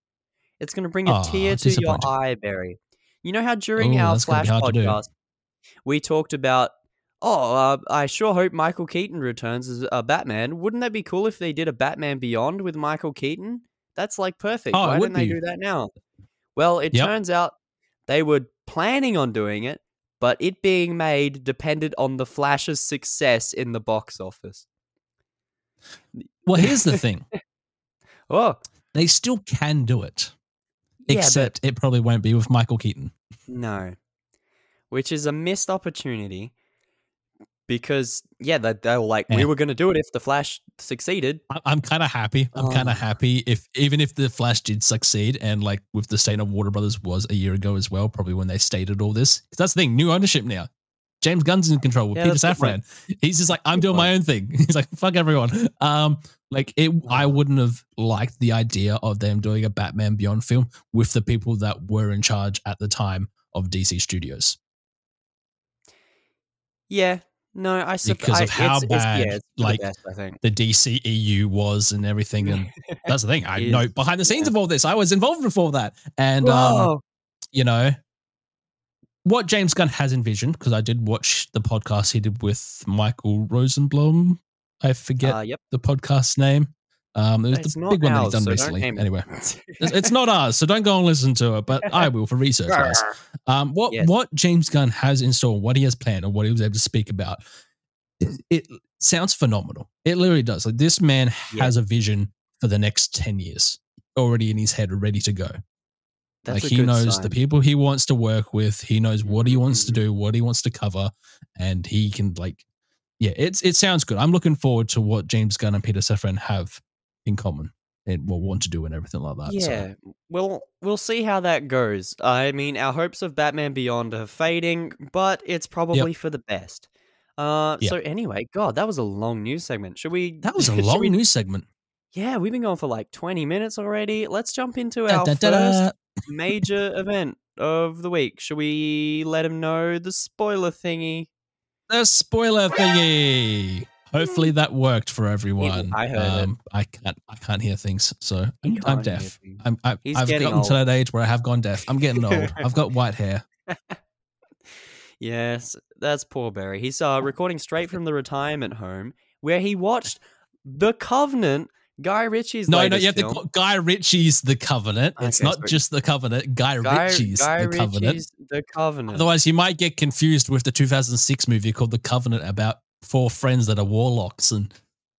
Speaker 2: It's going to bring a
Speaker 1: Aw,
Speaker 2: tear to your eye, Barry. You know how during
Speaker 1: Ooh,
Speaker 2: our Flash
Speaker 1: be hard to do.
Speaker 2: podcast we talked about oh, uh, I sure hope Michael Keaton returns as a Batman. Wouldn't that be cool if they did a Batman Beyond with Michael Keaton? That's like perfect.
Speaker 1: Oh,
Speaker 2: Why didn't they
Speaker 1: be.
Speaker 2: do that now? Well, it
Speaker 1: Yep.
Speaker 2: turns out they were planning on doing it, but it being made depended on the Flash's success in the box office.
Speaker 1: Well, here's the thing:
Speaker 2: Oh,
Speaker 1: they still can do it,
Speaker 2: yeah,
Speaker 1: except it probably won't be with Michael Keaton.
Speaker 2: no, which is a missed opportunity. Because yeah, they, they were like, we were going to do it if the Flash succeeded.
Speaker 1: I- I'm kind of happy. I'm kind
Speaker 2: Oh.
Speaker 1: of happy if even if the Flash did succeed, and like with the state of Warner Brothers was a year ago as well, probably when they stated all this. 'Cause that's the thing, new ownership now. James Gunn's in control with
Speaker 2: Yeah,
Speaker 1: Peter
Speaker 2: that's a good
Speaker 1: Safran. He's just like, I'm
Speaker 2: Good
Speaker 1: doing my own thing. He's like, fuck everyone. Um, like it, I wouldn't have liked the idea of them doing a Batman Beyond film with the people that were in charge at the time of DC Studios.
Speaker 2: Yeah, no, I sup-
Speaker 1: Because
Speaker 2: I,
Speaker 1: of how
Speaker 2: it's, it's,
Speaker 1: bad,
Speaker 2: yeah, it's the
Speaker 1: like,
Speaker 2: best, I think.
Speaker 1: The DCEU was and everything, and that's the thing. I know behind the scenes
Speaker 2: yeah.
Speaker 1: of all this. I was involved before that, and um, you know what James Gunn has envisioned because I did watch the podcast he did with Michael Rosenbaum. I forget
Speaker 2: uh, yep,
Speaker 1: the podcast name. Um, it was
Speaker 2: it's
Speaker 1: the big one that he's done
Speaker 2: so
Speaker 1: recently.
Speaker 2: it.
Speaker 1: Anyway, it's, not ours, so don't go and listen to it. But I will for research wise. Um, what
Speaker 2: Yes.
Speaker 1: what James Gunn has in store, what he has planned, or what he was able to speak about, it, sounds phenomenal. It literally does. Like this man
Speaker 2: Yeah.
Speaker 1: has a vision for the next ten years already in his head, ready to go.
Speaker 2: That's
Speaker 1: like he knows
Speaker 2: sign.
Speaker 1: the people he wants to work with. He knows what he wants to
Speaker 2: Mhm.
Speaker 1: do, what he wants to cover, and he can like, yeah, it's it sounds good. I'm looking forward to what James Gunn and Peter Safran have in common and what want to do and everything like that. so.
Speaker 2: Yeah, we'll we'll see how that goes. I mean, our hopes of Batman Beyond are fading, but it's probably for the best. Uh,
Speaker 1: Yep.
Speaker 2: so anyway, God, that was a long news segment. Should we?
Speaker 1: that was a long
Speaker 2: we-
Speaker 1: news segment.
Speaker 2: Yeah, we've been going for like twenty minutes already. Let's jump into
Speaker 1: Da,
Speaker 2: our
Speaker 1: da, da,
Speaker 2: first major event of the week. Should we let him know the spoiler thingy?
Speaker 1: The spoiler thingy. Hopefully that worked for everyone.
Speaker 2: I heard
Speaker 1: um, I can't. I can't hear things, so I'm, I'm deaf. I'm, I,
Speaker 2: He's
Speaker 1: I've
Speaker 2: getting
Speaker 1: gotten to that age where I have gone deaf. I'm getting old. I've got white hair.
Speaker 2: Yes, that's poor Barry. He's uh, recording straight from the retirement home where he watched The Covenant, Guy Ritchie's
Speaker 1: No, no, you have to
Speaker 2: film.
Speaker 1: call Guy Ritchie's The Covenant. it's not
Speaker 2: sorry.
Speaker 1: just The Covenant. Guy,
Speaker 2: Guy,
Speaker 1: Ritchie's
Speaker 2: Guy
Speaker 1: The Covenant.
Speaker 2: Ritchie's The Covenant.
Speaker 1: Otherwise, you might get confused with the 2006 movie called The Covenant about four friends that are warlocks. And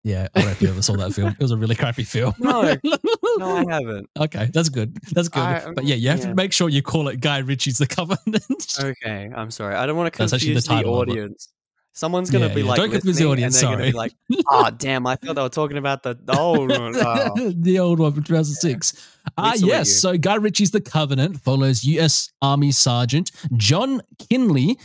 Speaker 1: yeah, I don't know if you ever saw that film. It was a really crappy film.
Speaker 2: No. no, I haven't.
Speaker 1: okay, that's good. That's good.
Speaker 2: I-
Speaker 1: but yeah, you have
Speaker 2: yeah.
Speaker 1: to make sure you call it Guy Ritchie's The Covenant.
Speaker 2: Okay, I'm sorry. I don't want to
Speaker 1: the
Speaker 2: confuse the,
Speaker 1: it.
Speaker 2: audience. Someone's gonna
Speaker 1: Yeah,
Speaker 2: be
Speaker 1: yeah.
Speaker 2: like,
Speaker 1: Don't confuse the audience,
Speaker 2: and they're gonna
Speaker 1: sorry.
Speaker 2: be like, "Oh, damn! I thought they were talking about the old one." Oh.
Speaker 1: the old one from 2006. Ah,
Speaker 2: salute
Speaker 1: yes. So Guy Ritchie's The Covenant follows U.S. Army Sergeant John Kinley,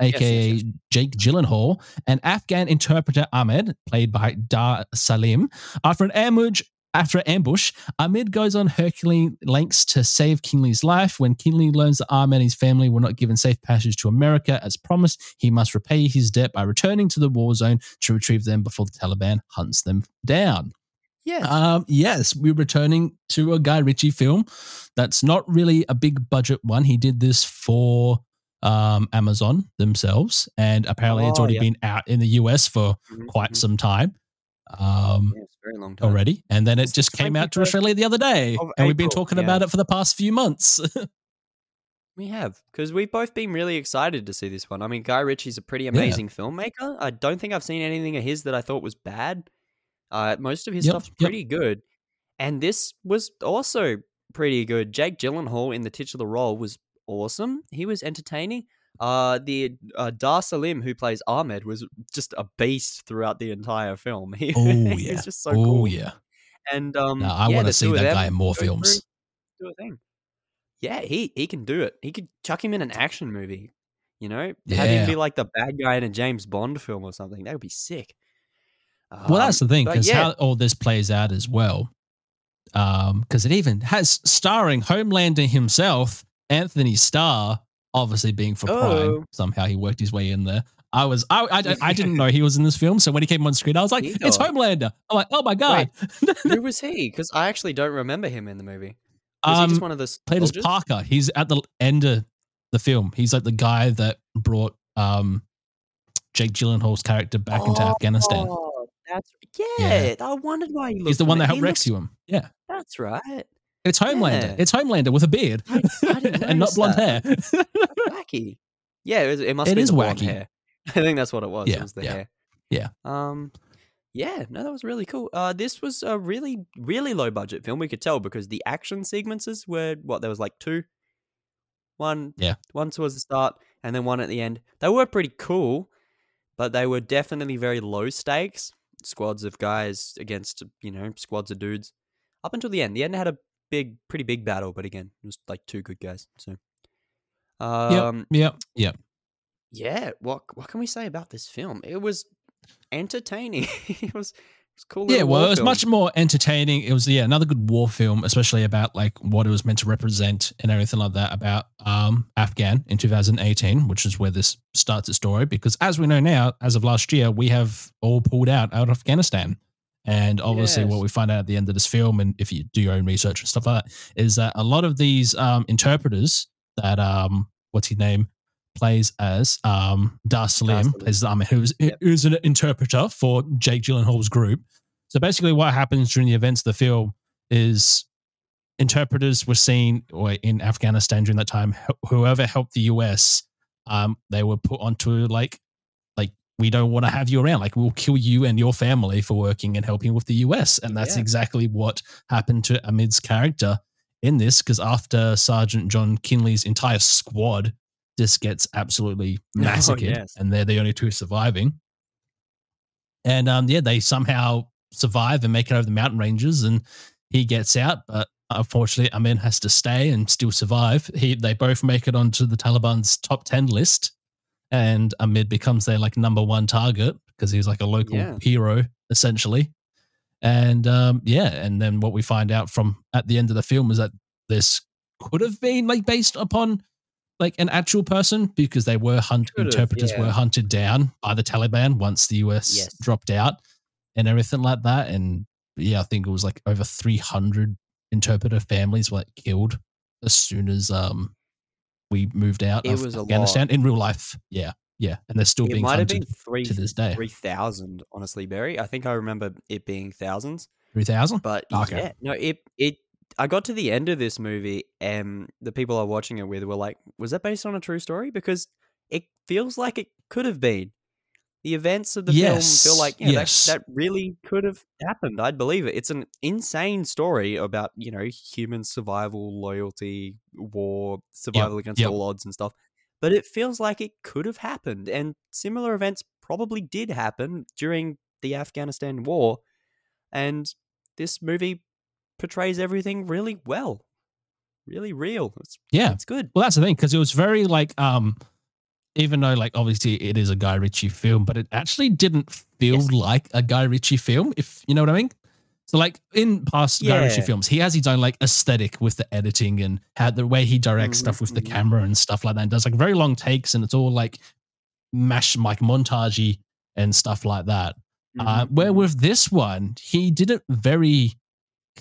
Speaker 1: aka
Speaker 2: yes, yes.
Speaker 1: Jake Gyllenhaal, and Afghan interpreter Ahmed, played by Dar Salim. After an ambush, after an ambush, Ahmed goes on Herculean lengths to save Kinley's life. When Kinley learns that Ahmed and his family were not given safe passage to America as promised, he must repay his debt by returning to the war zone to retrieve them before the Taliban hunts them down.
Speaker 2: Yeah,
Speaker 1: Um, yes, we're returning to a Guy Ritchie film. That's not really a big budget one. He did this for um, Amazon themselves, and apparently it's
Speaker 2: Oh,
Speaker 1: already
Speaker 2: yeah.
Speaker 1: been out in the US for
Speaker 2: Mhm,
Speaker 1: quite some time. Um,
Speaker 2: Yeah, very long time.
Speaker 1: already, and then it
Speaker 2: It's
Speaker 1: just came out to
Speaker 2: 21st
Speaker 1: Australia the other day, and we've been talking
Speaker 2: yeah.
Speaker 1: about it for the past few months.
Speaker 2: We have because we've both been really excited to see this one. I mean, Guy Ritchie's a pretty amazing filmmaker. I don't think I've seen anything of his that I thought was bad. Uh, most of his
Speaker 1: Yep,
Speaker 2: stuff's
Speaker 1: yep.
Speaker 2: pretty good, and this was also pretty good. Jake Gyllenhaal in the titular role was awesome. He was entertaining. Uh, the uh, Dar Salim who plays Ahmed was just a beast throughout the entire film. He,
Speaker 1: oh yeah,
Speaker 2: was just so
Speaker 1: oh
Speaker 2: cool.
Speaker 1: yeah.
Speaker 2: And um,
Speaker 1: No, I
Speaker 2: yeah,
Speaker 1: want to see that guy in more
Speaker 2: go through-
Speaker 1: films.
Speaker 2: do a thing. Yeah, he he can do it. He could chuck him in an action movie. You know, yeah. have him be like the bad guy in a James Bond film or something. That would be sick.
Speaker 1: Well, that's
Speaker 2: Um,
Speaker 1: the thing because
Speaker 2: yeah,
Speaker 1: how all this plays out as well. Um, because it even has starring Homelander himself, Anthony Starr, obviously being for
Speaker 2: Oh.
Speaker 1: Prime. Somehow he worked his way in there. I was I, I, I didn't know he was in this film, so when he came on screen, I was like, "It's Homelander!" I'm like, "Oh my god!"
Speaker 2: who was he? Because I actually don't remember him in the movie. Was he
Speaker 1: um,
Speaker 2: just one of the
Speaker 1: played as? Parker. He's at the end of the film. He's like the guy that brought um, Jake Gyllenhaal's character back into Afghanistan.
Speaker 2: Oh, that's
Speaker 1: Yeah.
Speaker 2: yeah. I wondered why he looked.
Speaker 1: He's the one that helped
Speaker 2: he
Speaker 1: rescue him. Yeah.
Speaker 2: That's right.
Speaker 1: It's Homelander.
Speaker 2: Yeah.
Speaker 1: It's Homelander with a beard and not blonde
Speaker 2: that.
Speaker 1: hair.
Speaker 2: Wacky. Yeah, it, it must
Speaker 1: It
Speaker 2: be
Speaker 1: is wacky.
Speaker 2: hair. I think that's what it was.
Speaker 1: Yeah,
Speaker 2: it was the
Speaker 1: yeah,
Speaker 2: hair.
Speaker 1: yeah.
Speaker 2: Um, yeah. No, that was really cool. Uh, this was a really, really low budget film. We could tell because the action sequences were what there was like two, one,
Speaker 1: Yeah.
Speaker 2: one towards the start and then one at the end. They were pretty cool, but they were definitely very low stakes. Squads of guys against you know squads of dudes. Up until the end, the end had a big, pretty big battle, but again, it was like two good guys. So, um,
Speaker 1: Yep. Yep.
Speaker 2: yeah, what what can we say about this film? It was entertaining. it was it was a cool.
Speaker 1: Yeah, well, it was
Speaker 2: film.
Speaker 1: much more entertaining. It was yeah, another good war film, especially about like what it was meant to represent and everything like that about um Afghan in 2018, which is where this starts its story. Because as we know now, as of last year, we have all pulled out out of Afghanistan. And obviously,
Speaker 2: Yes.
Speaker 1: what we find out at the end of this film, and if you do your own research and stuff like that, is that a lot of these um, interpreters that um, what's his name plays as um, Dar Salim, plays um, who's
Speaker 2: Yep.
Speaker 1: who's an interpreter for Jake Gyllenhaal's group. So basically, what happens during the events of the film is interpreters were seen or in Afghanistan during that time. Whoever helped the US, um, they were put onto like we don't want to have you around. Like we'll kill you and your family for working and helping with the US, and that's
Speaker 2: Yeah.
Speaker 1: exactly what happened to Ahmed's character in this. Because after Sergeant John Kinley's entire squad just gets absolutely massacred,
Speaker 2: yes.
Speaker 1: and they're the only two surviving. And um, yeah, they somehow survive and make it over the mountain ranges, and he gets out, but unfortunately, Amin has to stay and still survive. He they both make it onto the Taliban's top ten list, and Ahmed becomes their like number one target because he's like a local
Speaker 2: Yeah.
Speaker 1: hero essentially. And um, yeah, and then what we find out from at the end of the film is that this could have been like based upon like an actual person because they were hunt
Speaker 2: Could've,
Speaker 1: interpreters
Speaker 2: yeah.
Speaker 1: were hunted down by the Taliban once the US
Speaker 2: Yes.
Speaker 1: dropped out and everything like that. And yeah, I think it was like over 300 interpreter families were like, killed as soon as um we moved out
Speaker 2: It
Speaker 1: of
Speaker 2: was.
Speaker 1: Afghanistan in real life. Yeah, yeah, and they're still
Speaker 2: It
Speaker 1: being
Speaker 2: might have been three
Speaker 1: to this day.
Speaker 2: three thousand, honestly, Barry. I think I remember it being thousands.
Speaker 1: Three thousand.
Speaker 2: But
Speaker 1: Okay.
Speaker 2: yeah, no, it it. I got to the end of this movie, and the people I was watching it with were like, "Was that based on a true story?" Because it feels like it could have been. The events of the
Speaker 1: Yes,
Speaker 2: film feel like yeah,
Speaker 1: yes.
Speaker 2: that, that really could have happened. I'd believe it. It's an insane story about you know human survival, loyalty, war, survival against
Speaker 1: yep.
Speaker 2: all odds and stuff. But it feels like it could have happened, and similar events probably did happen during the Afghanistan war. And this movie portrays everything really well, really real. It's
Speaker 1: Yeah.
Speaker 2: it's good.
Speaker 1: Well, that's the thing because it was very like um, even though like obviously it is a Guy Ritchie film, but it actually didn't feel
Speaker 2: Yes.
Speaker 1: like a Guy Ritchie film. If you know what I mean. So like in past Guy Ritchie films, he has his own like aesthetic with the editing and how the way he directs
Speaker 2: Mhm,
Speaker 1: stuff with the
Speaker 2: mhm.
Speaker 1: camera and stuff like that. And does like very long takes and it's all like mash like montagey and stuff like that. Uh,
Speaker 2: Mhm,
Speaker 1: where
Speaker 2: mhm.
Speaker 1: with this one, he did it very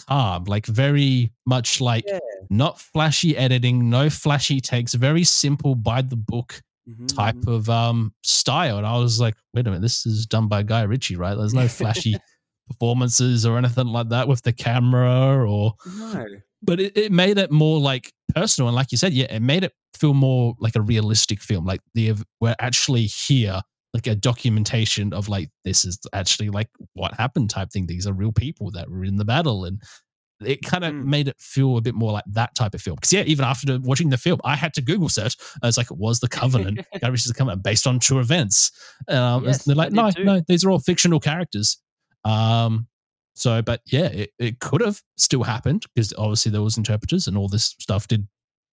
Speaker 1: calm, like very much like
Speaker 2: Yeah.
Speaker 1: not flashy editing, no flashy takes, very simple by the book
Speaker 2: Mhm,
Speaker 1: type
Speaker 2: mhm.
Speaker 1: of um style. And I was like, wait a minute, this is done by Guy Ritchie, right? There's no flashy performances or anything like that with the camera or
Speaker 2: no.
Speaker 1: but it, it made it more like personal and like you said yeah it made it feel more like a realistic film like the we're actually here like a documentation of like this is actually like what happened type thing these are real people that were in the battle and it kind of
Speaker 2: Mm.
Speaker 1: made it feel a bit more like that type of film because yeah even after watching the film i had to google search i was like it was the covenant Guy Ritchie's the covenant based on true events um
Speaker 2: Yes,
Speaker 1: they're like no
Speaker 2: too.
Speaker 1: no these are all fictional characters um so, but yeah, it, it could have still happened because obviously there was interpreters and all this stuff did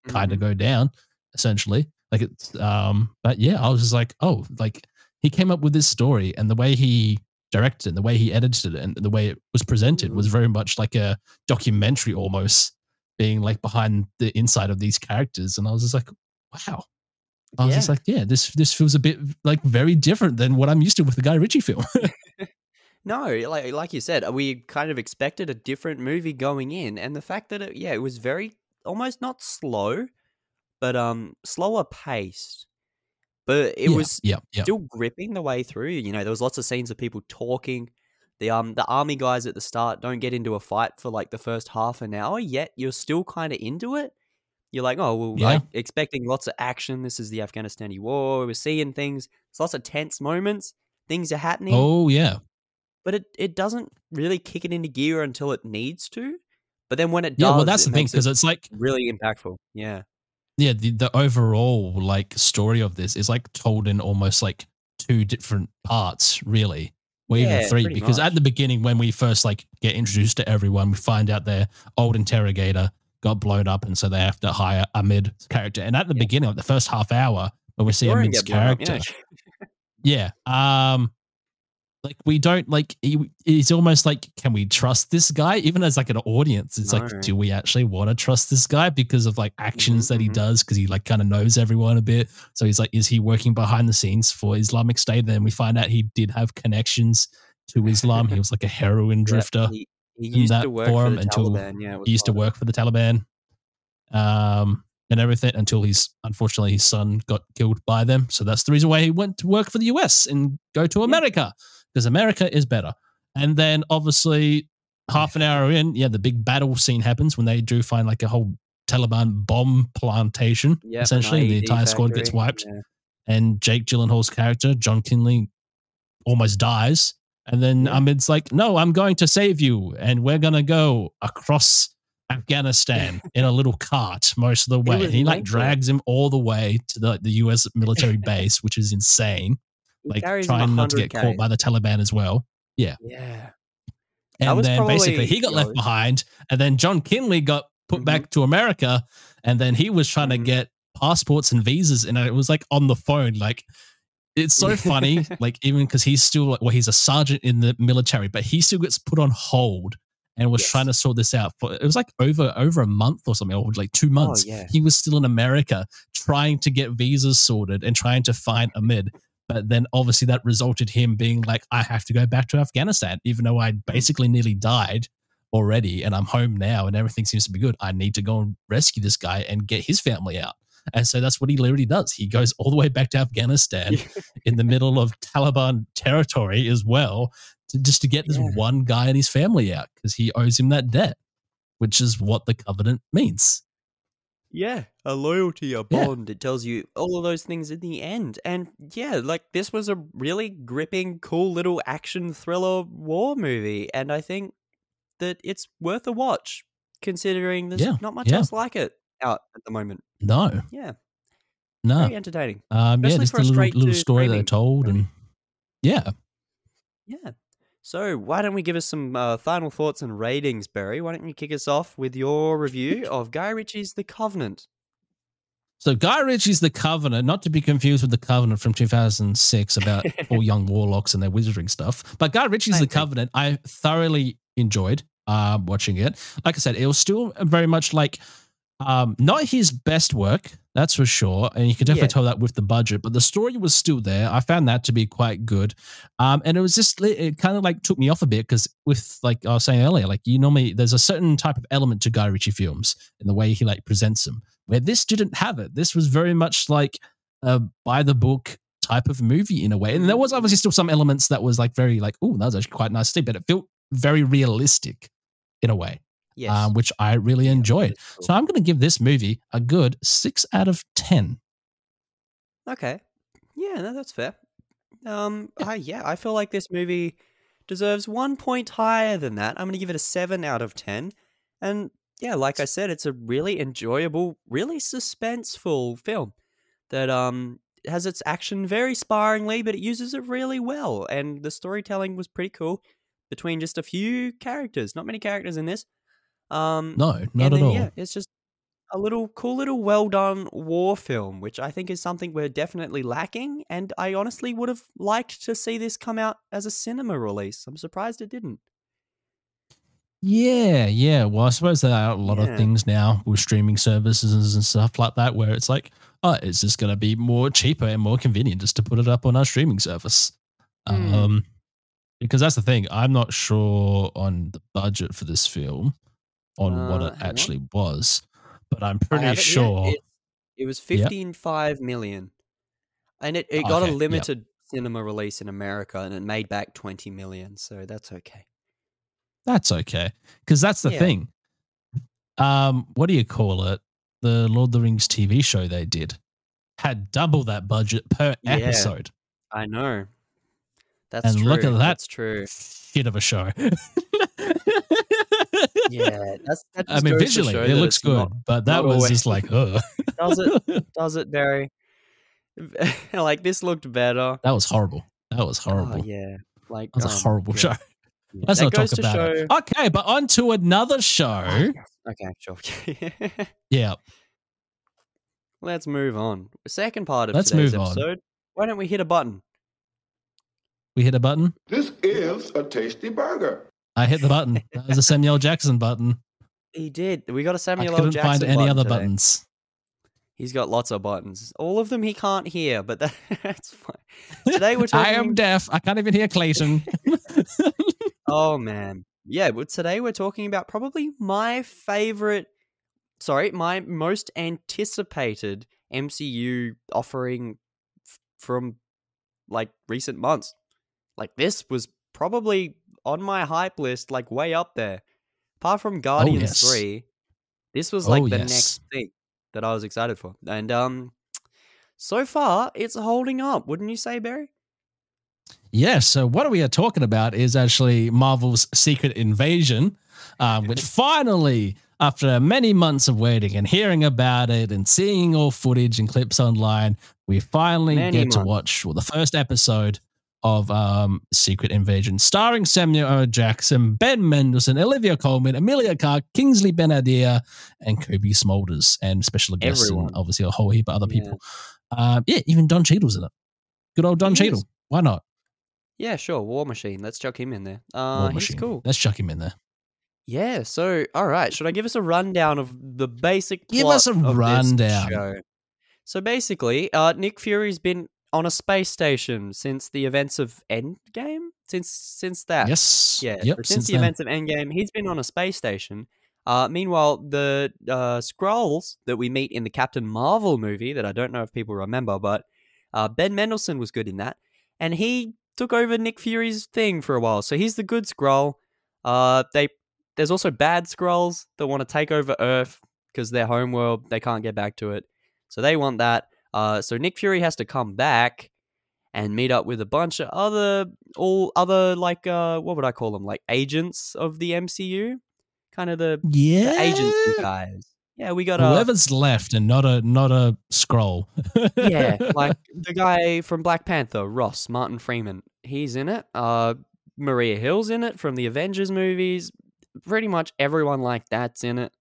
Speaker 1: kind of
Speaker 2: Mhm.
Speaker 1: go down essentially. Like it's, um, but yeah, I was just like, oh, like he came up with this story and the way he directed and the way he edited it, and the way it was presented was
Speaker 2: Mhm.
Speaker 1: very much like a documentary almost being like behind the inside of these characters. And I was just like, wow. I was just like, yeah, this this feels a bit like very different than what I'm used to with the Guy Ritchie film.
Speaker 2: No, like like you said, we kind of expected a different movie going in, and the fact that it, yeah, it was very almost not slow, but um slower paced, but it
Speaker 1: yeah,
Speaker 2: was
Speaker 1: yeah, yeah.
Speaker 2: still gripping the way through. You know, there was lots of scenes of people talking. The um the army guys at the start don't get into a fight for like the first half an hour, yet you're still kind of into it. You're like, oh well,
Speaker 1: Yeah.
Speaker 2: like expecting lots of action. This is the Afghanistani war. We're seeing things. There's lots of tense moments. Things are happening
Speaker 1: Oh yeah,
Speaker 2: but it, it doesn't really kick it into gear until it needs to. But then when it does,
Speaker 1: yeah. Well, that's the thing because
Speaker 2: it
Speaker 1: it's like
Speaker 2: really impactful. Yeah,
Speaker 1: yeah, the, the overall like story of this is like told in almost like two different parts, really, or even three. Because
Speaker 2: much.
Speaker 1: at the beginning, when we first like get introduced to everyone, we find out their old interrogator got blown up, and so they have to hire Ahmed character. And at the
Speaker 2: Yeah.
Speaker 1: beginning, like the first half hour, when we see Ahmed's
Speaker 2: get blown up,
Speaker 1: character, yeah, um, like we don't like he, it's almost like can we trust this guy even as like an audience it's
Speaker 2: No.
Speaker 1: like do we actually want to trust this guy because of like actions that he
Speaker 2: mhm.
Speaker 1: does because he like kind of knows everyone a bit so he's like is he working behind the scenes for islamic state then we find out he did have connections to islam he was like a heroin
Speaker 2: Yeah,
Speaker 1: drifter
Speaker 2: he, he
Speaker 1: in
Speaker 2: used
Speaker 1: that
Speaker 2: to work for the
Speaker 1: until
Speaker 2: Taliban. Yeah,
Speaker 1: he used to work for the Taliban, um, and everything until he's unfortunately his son got killed by them. So that's the reason why he went to work for the US and go to America because America is better. And then obviously half an hour in, yeah, the big battle scene happens when they do find like a whole Taliban bomb plantation.
Speaker 2: Yep,
Speaker 1: essentially, the entire squad gets wiped.
Speaker 2: yeah.
Speaker 1: And Jake Gyllenhaal's character, John Kinley, almost dies. And then
Speaker 2: Yeah.
Speaker 1: Ahmed's like, no, I'm going to save you. And we're going to go across Afghanistan in a little cart most of the way. And he like drags him all the way to the, the US military base, which is insane. Like trying not to get
Speaker 2: 100K.
Speaker 1: caught by the Taliban as well.
Speaker 2: Yeah,
Speaker 1: Yeah.
Speaker 2: And
Speaker 1: then basically he got left behind. And then John Kinley got put
Speaker 2: Mhm.
Speaker 1: back to America. And then he was trying
Speaker 2: Mhm.
Speaker 1: to get passports and visas. And it was like on the phone. Like it's so funny. Like even because he's still like, well, he's a sergeant in the military, but he still gets put on hold and was
Speaker 2: Yes.
Speaker 1: trying to sort this out for it was like over over a month or something, or like two months.
Speaker 2: Oh, yeah.
Speaker 1: He was still in America trying to get visas sorted and trying to find Ahmed. But then obviously that resulted him being like, I have to go back to Afghanistan, even though I mm. basically nearly died already and I'm home now and everything seems to be good. I need to go and rescue this guy and get his family out. And so that's what he literally does. He goes all the way back to Afghanistan in the middle of Taliban territory as well, to, just to get this
Speaker 2: Yeah.
Speaker 1: one guy and his family out because he owes him that debt, which is what the covenant means.
Speaker 2: Yeah, a loyalty, a bond. It tells you all of those things in the end. And yeah, like this was a really gripping, cool little action thriller war movie. And I think that it's worth a watch, considering there's
Speaker 1: Yeah,
Speaker 2: not much
Speaker 1: yeah.
Speaker 2: else like it out at the moment.
Speaker 1: No,
Speaker 2: Yeah,
Speaker 1: no.
Speaker 2: very entertaining.
Speaker 1: Um, yeah, just
Speaker 2: for
Speaker 1: a little, little
Speaker 2: to
Speaker 1: story that they told. And yeah,
Speaker 2: Yeah. So why don't we give us some uh, final thoughts and ratings, Barry? Why don't you kick us off with your review of Guy Ritchie's The Covenant?
Speaker 1: So Guy Ritchie's The Covenant, not to be confused with The Covenant from 2006 about all young warlocks and their wizarding stuff. But Guy Ritchie's The. Covenant, I thoroughly enjoyed um, watching it. Like I said, it was still very much like um, not his best work, that's for sure. And you can definitely
Speaker 2: Yeah.
Speaker 1: tell that with the budget, but the story was still there. I found that to be quite good. Um, and it was just, it kind of like took me off a bit because with, like I was saying earlier, like you normally, there's a certain type of element to Guy Ritchie films in the way he like presents them, where this didn't have it. This was very much like a by the book type of movie in a way. And there was obviously still some elements that was like very like, oh, that was actually quite nice to see, but it felt very realistic in a way
Speaker 2: Yes.
Speaker 1: um, which I really
Speaker 2: Yeah,
Speaker 1: enjoyed.
Speaker 2: cool.
Speaker 1: So I'm going to give this movie a good six out of 10.
Speaker 2: Okay. Yeah, no, that's fair. Um, I, yeah, I feel like this movie deserves one point higher than that. I'm going to give it a seven out of ten. And yeah, like I said, it's a really enjoyable, really suspenseful film that um has its action very sparingly, but it uses it really well. And the storytelling was pretty cool between just a few characters. Not many characters in this. Um,
Speaker 1: No, not
Speaker 2: and
Speaker 1: at all.
Speaker 2: Yeah, it's just a little cool little well done war film, which I think is something we're definitely lacking. And I honestly would have liked to see this come out as a cinema release. I'm surprised it didn't.
Speaker 1: Yeah, yeah. Well, I suppose there are a lot
Speaker 2: Yeah.
Speaker 1: of things now with streaming services and stuff like that where it's like, oh, it's just going to be more cheaper and more convenient just to put it up on our streaming service.
Speaker 2: Hmm.
Speaker 1: Um, because that's the thing. I'm not sure on the budget for this film, on what
Speaker 2: Uh,
Speaker 1: it
Speaker 2: hang on.
Speaker 1: actually was, but I'm pretty sure.
Speaker 2: It, it was
Speaker 1: Yep.
Speaker 2: 15.5 million. And it, it got
Speaker 1: Okay,
Speaker 2: a
Speaker 1: yep.
Speaker 2: limited cinema release in America and it made back 20 million. So that's okay.
Speaker 1: That's okay. Because that's the
Speaker 2: Yeah.
Speaker 1: thing. Um, what do you call it? The Lord of the Rings TV show they did had double that budget per
Speaker 2: Yeah.
Speaker 1: episode.
Speaker 2: I know. That's
Speaker 1: And
Speaker 2: true.
Speaker 1: look at that.
Speaker 2: That's true.
Speaker 1: Shit of a show.
Speaker 2: Yeah, that's that
Speaker 1: I mean, visually, it looks good,
Speaker 2: not-
Speaker 1: but that was
Speaker 2: always-
Speaker 1: just like, ugh.
Speaker 2: Does it? Does it, Barry? like this looked better.
Speaker 1: that was horrible. That was horrible.
Speaker 2: Oh, yeah, like
Speaker 1: That was a
Speaker 2: um,
Speaker 1: horrible
Speaker 2: yeah.
Speaker 1: show.
Speaker 2: Yeah.
Speaker 1: Let's
Speaker 2: That
Speaker 1: not talk
Speaker 2: goes to
Speaker 1: about
Speaker 2: show-
Speaker 1: it. Okay, but on to another show.
Speaker 2: Oh, yes. Okay, sure.
Speaker 1: Yeah.
Speaker 2: Let's move on. Second part of
Speaker 1: Let's
Speaker 2: today's
Speaker 1: move on.
Speaker 2: episode. Why don't we hit a button?
Speaker 1: We hit a button.
Speaker 3: This is a tasty burger.
Speaker 1: I hit the button. That was a Samuel Jackson button.
Speaker 2: He did. We got a Samuel L.
Speaker 1: couldn't
Speaker 2: Jackson
Speaker 1: find any
Speaker 2: button
Speaker 1: other
Speaker 2: today.
Speaker 1: buttons.
Speaker 2: He's got lots of buttons. All of them he can't hear, but that, that's fine. Today we're talking.
Speaker 1: I am deaf. I can't even hear Clayton.
Speaker 2: Oh man. Yeah, but today we're talking about probably my favorite sorry, my most anticipated MCU offering f- from like recent months. Like this was probably on my hype list like way up there. Apart from Guardians
Speaker 1: yes.
Speaker 2: 3, this was like
Speaker 1: Oh,
Speaker 2: the
Speaker 1: yes.
Speaker 2: next thing that I was excited for. And um so far it's holding up, wouldn't you say, Barry?
Speaker 1: Yes. So what we are talking about is actually Marvel's Secret Invasion, um, which finally, after many months of waiting and hearing about it and seeing all footage and clips online, we finally
Speaker 2: Many
Speaker 1: get to watch well, the first episode of um, Secret Invasion, starring Samuel L. Jackson, Ben Mendelsohn, Olivia Colman, Emilia Clarke, Kingsley Ben-Adir, and Cobie Smulders, and special guests,
Speaker 2: Everyone.
Speaker 1: and obviously a whole heap of other
Speaker 2: Yeah.
Speaker 1: people. Uh, yeah, even Don Cheadle's in it. Good old Don
Speaker 2: He
Speaker 1: Cheadle.
Speaker 2: is.
Speaker 1: Why not?
Speaker 2: Yeah, sure. War Machine. Let's chuck him in there.
Speaker 1: War
Speaker 2: Uh, he's
Speaker 1: Machine.
Speaker 2: cool.
Speaker 1: Let's chuck him in there.
Speaker 2: Yeah. So, all right. Should I give us a rundown of the basic?
Speaker 1: Give us a
Speaker 2: of
Speaker 1: rundown.
Speaker 2: So basically, uh, Nick Fury's been on a space station since the events of Endgame. Since since that,
Speaker 1: Yes.
Speaker 2: yeah.
Speaker 1: Yep.
Speaker 2: since
Speaker 1: since
Speaker 2: the
Speaker 1: then.
Speaker 2: events of Endgame, he's been on a space station. Uh, meanwhile, the uh, Skrulls that we meet in the Captain Marvel movie, that I don't know if people remember, but uh, Ben Mendelsohn was good in that, and he took over Nick Fury's thing for a while. So he's the good Skrull. Uh, they there's also bad Skrulls that want to take over Earth because their homeworld they can't get back to it, so they want that. Uh, so Nick Fury has to come back and meet up with a bunch of other all other like uh what would I call them like agents of the MCU, kind of the, the
Speaker 1: yeah.
Speaker 2: agency guys. Yeah, we got
Speaker 1: Whoever's left and not a not a Skrull.
Speaker 2: yeah, like the guy from Black Panther, Ross Martin Freeman. He's in it. Uh, Maria Hill's in it from the Avengers movies. Pretty much everyone like that's in it.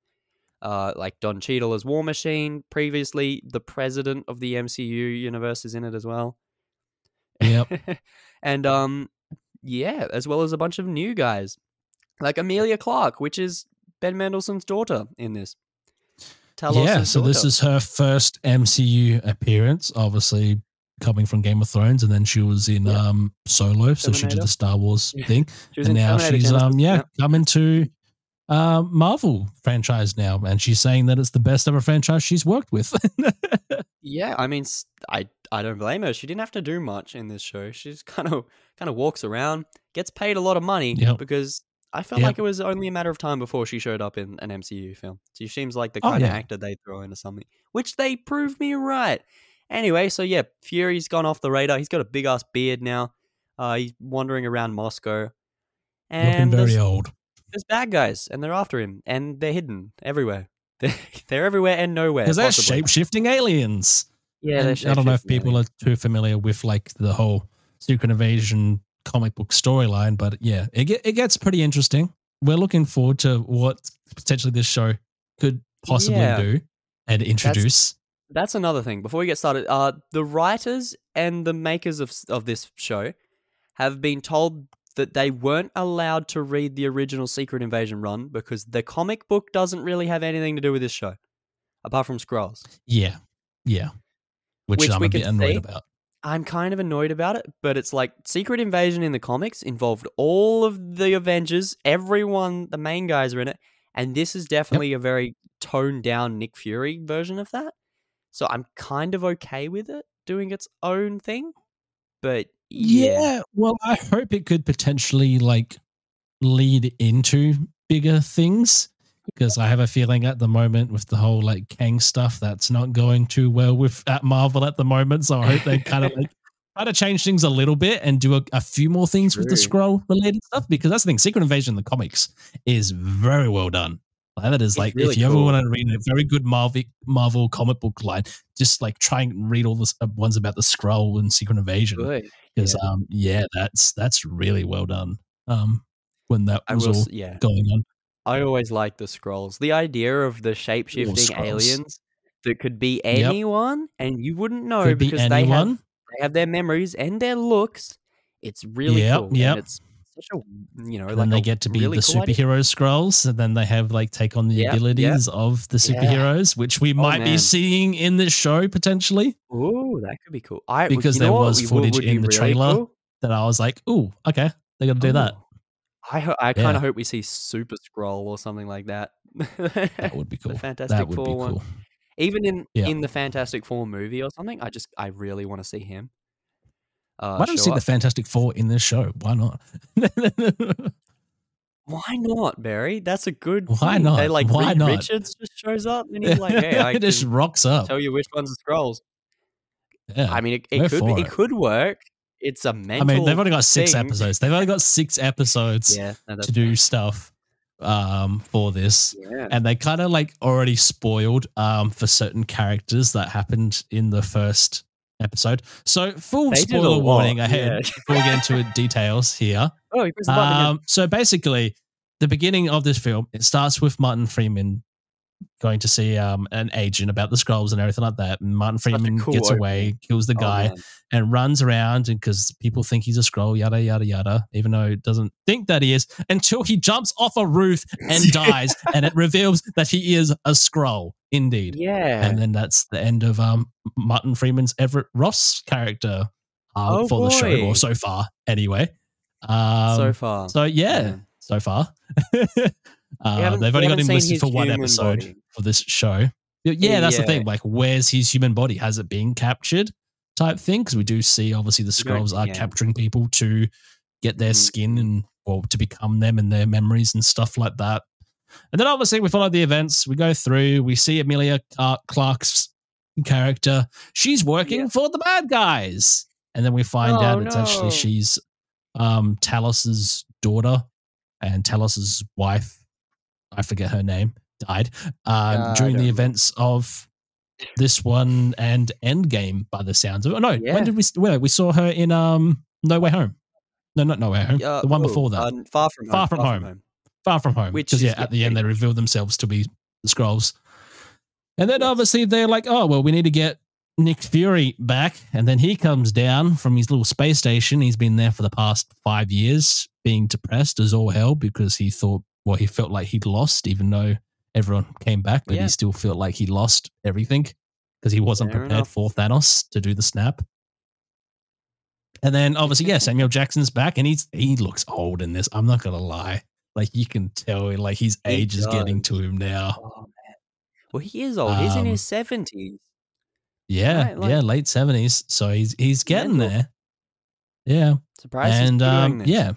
Speaker 2: Uh, like Don Cheadle as War Machine. Previously, the president of the MCU universe is in it as well.
Speaker 1: Yep.
Speaker 2: and um, yeah, as well as a bunch of new guys, like Emilia Clarke, which is Ben Mendelsohn's daughter in this. Talos'
Speaker 1: yeah, so this is her first MCU appearance, obviously coming from Game of Thrones, and then she was in
Speaker 2: Yeah.
Speaker 1: um Solo, so she did the Star Wars
Speaker 2: Yeah.
Speaker 1: thing, and now
Speaker 2: Terminator
Speaker 1: she's
Speaker 2: Genisys,
Speaker 1: um yeah
Speaker 2: yeah.
Speaker 1: coming to um Marvel franchise now, and she's saying that it's the best ever franchise she's worked with.
Speaker 2: Yeah, I mean, I I don't blame her. She didn't have to do much in this show. She's kind of kind of walks around, gets paid a lot of money
Speaker 1: Yep.
Speaker 2: because I felt
Speaker 1: Yep.
Speaker 2: like it was only a matter of time before she showed up in an MCU film. She seems like the
Speaker 1: Oh,
Speaker 2: kind of actor they throw into something, which they proved me right. Anyway, so yeah, Fury's gone off the radar. He's got a big ass beard now. Uh, he's wandering around Moscow,
Speaker 1: Looking
Speaker 2: and
Speaker 1: very old.
Speaker 2: There's bad guys, and they're after him, and they're hidden everywhere. They're, they're everywhere and nowhere.
Speaker 1: Because they're shape shifting aliens.
Speaker 2: Yeah,
Speaker 1: And
Speaker 2: they're
Speaker 1: I don't know if
Speaker 2: shape-shifting
Speaker 1: people are too familiar with like the whole Secret Invasion comic book storyline, but yeah, it get, it gets pretty interesting. We're looking forward to what potentially this show could possibly
Speaker 2: Yeah.
Speaker 1: do and introduce.
Speaker 2: That's another thing. Before we get started, uh, the writers and the makers of of this show have been told that they weren't allowed to read the original Secret Invasion run because the comic book doesn't really have anything to do with this show, apart from Skrulls.
Speaker 1: Yeah, yeah. Which,
Speaker 2: Which
Speaker 1: I'm a bit annoyed
Speaker 2: see.
Speaker 1: about.
Speaker 2: I'm kind of annoyed about it, but it's like Secret Invasion in the comics involved all of the Avengers, everyone, the main guys are in it, and this is definitely a very toned down Nick Fury version of that. So I'm kind of okay with it doing its own thing, but
Speaker 1: Yeah.
Speaker 2: yeah,
Speaker 1: well, I hope it could potentially like lead into bigger things because I have a feeling at the moment with the whole like Kang stuff that's not going too well with at Marvel at the moment. So I hope they kind of like try to change things a little bit and do a, a few more things with the Skrull related stuff because that's the thing. Secret Invasion in the comics is very well done. Is
Speaker 2: It's
Speaker 1: like
Speaker 2: really
Speaker 1: if you ever want to read a very good Marvel Marvel comic book line, just like try and read all the uh, ones about the Skrull and Secret Invasion because
Speaker 2: Yeah.
Speaker 1: um yeah that's that's really well done um when that was
Speaker 2: will,
Speaker 1: all
Speaker 2: yeah.
Speaker 1: going on
Speaker 2: I always like the Skrulls. The idea of the shape shifting aliens that could be anyone and you wouldn't know
Speaker 1: could be
Speaker 2: because they have they have their memories and their looks. It's really
Speaker 1: Yep,
Speaker 2: cool.
Speaker 1: yep.
Speaker 2: And it's such a you know,
Speaker 1: and
Speaker 2: like
Speaker 1: they get to be
Speaker 2: really
Speaker 1: the
Speaker 2: cool idea.
Speaker 1: superhero Skrulls and then they have like take on the
Speaker 2: Yep, yep.
Speaker 1: abilities of the
Speaker 2: Yeah.
Speaker 1: superheroes which we oh, might be seeing in this show potentially
Speaker 2: Ooh, that could be cool. I
Speaker 1: Because there was
Speaker 2: would-
Speaker 1: footage in the
Speaker 2: really
Speaker 1: trailer.
Speaker 2: cool?
Speaker 1: that i was like ooh okay they're gonna do that
Speaker 2: I ho- I kind
Speaker 1: Yeah.
Speaker 2: of hope we see Super Skrull or something like that.
Speaker 1: that would be cool
Speaker 2: Fantastic
Speaker 1: that would be
Speaker 2: Four one. Even in
Speaker 1: Yeah.
Speaker 2: in the Fantastic Four movie or something, I just I really want to see him. Uh,
Speaker 1: why don't see the fantastic four in this show why not
Speaker 2: Why not, Barry? That's a good.
Speaker 1: Why
Speaker 2: thing. They
Speaker 1: not?
Speaker 2: like
Speaker 1: Why
Speaker 2: Reed
Speaker 1: not?
Speaker 2: Richards just shows up and he's like, "Hey, I
Speaker 1: it just rocks up
Speaker 2: tell you which ones are Skrulls."
Speaker 1: yeah
Speaker 2: I mean, it, it could
Speaker 1: for
Speaker 2: it
Speaker 1: it.
Speaker 2: could work. It's a
Speaker 1: i
Speaker 2: mental.
Speaker 1: mean they've only got six
Speaker 2: thing.
Speaker 1: episodes they've only got six episodes
Speaker 2: Yeah, no,
Speaker 1: to do stuff um for this
Speaker 2: Yeah.
Speaker 1: and they kind of like already spoiled um for certain characters that happened in the first episode so full
Speaker 2: They
Speaker 1: spoiler warning ahead
Speaker 2: yeah.
Speaker 1: before we get into details here
Speaker 2: Oh, he pressed the button again.
Speaker 1: um so basically the beginning of this film it starts with martin freeman going to see um an agent about the scrolls and everything like that. And Martin Freeman
Speaker 2: cool
Speaker 1: gets away, kills the
Speaker 2: Oh,
Speaker 1: guy,
Speaker 2: man.
Speaker 1: and runs around because people think he's a Skrull, yada yada yada, even though he doesn't think that he is, until he jumps off a roof and dies, and it reveals that he is a Skrull, indeed.
Speaker 2: Yeah.
Speaker 1: And then that's the end of um Martin Freeman's Everett Ross character uh,
Speaker 2: Oh,
Speaker 1: for the show, or so far, anyway. Um,
Speaker 2: so far.
Speaker 1: so yeah,
Speaker 2: Yeah.
Speaker 1: so far. uh, they've only got him listed for one episode
Speaker 2: body.
Speaker 1: For this show. Yeah, yeah, that's the thing. Like, where's his human body? Has it been captured? Type thing because we do see obviously the Skrulls are
Speaker 2: yeah.
Speaker 1: capturing people to get their
Speaker 2: Mhm.
Speaker 1: skin and or to become them and their memories and stuff like that. And then obviously we follow the events. We go through. We see Emilia Clarke- Clarke's character. She's working
Speaker 2: Yeah.
Speaker 1: for the bad guys, and then we find
Speaker 2: Oh,
Speaker 1: out it's actually she's um, Talos's daughter, and Talos's wife. I forget her name. Died um,
Speaker 2: I
Speaker 1: during the
Speaker 2: know.
Speaker 1: events of this one and Endgame. By the sounds of it. Oh, no,
Speaker 2: Yeah.
Speaker 1: when did we? Well, we saw her in um, No Way Home. No, not No Way Home.
Speaker 2: Uh,
Speaker 1: the one
Speaker 2: oh,
Speaker 1: before that.
Speaker 2: uh, far from home.
Speaker 1: Far From Home. Far from home.
Speaker 2: Which is-
Speaker 1: yeah,
Speaker 2: yeah,
Speaker 1: at the end they reveal themselves to be the Skrulls. And then obviously they're like, oh well, we need to get Nick Fury back. And then he comes down from his little space station. He's been there for the past five years, being depressed as all hell because he thought well, he felt like he'd lost, even though everyone came back, but
Speaker 2: Yeah.
Speaker 1: he still felt like he lost everything because he wasn't
Speaker 2: Fair
Speaker 1: prepared
Speaker 2: enough.
Speaker 1: for Thanos to do the snap. And then obviously, yeah, Samuel Jackson's back, and he's he looks old in this. I'm not gonna lie, like you can tell, like his age is getting to him now.
Speaker 2: Oh. Well, he is old. He's in
Speaker 1: Um,
Speaker 2: his seventies.
Speaker 1: Yeah,
Speaker 2: Right, like-
Speaker 1: yeah, late seventies. So he's he's getting
Speaker 2: Mental.
Speaker 1: there. Yeah,
Speaker 2: Surprised
Speaker 1: and
Speaker 2: he's still doing
Speaker 1: um, yeah.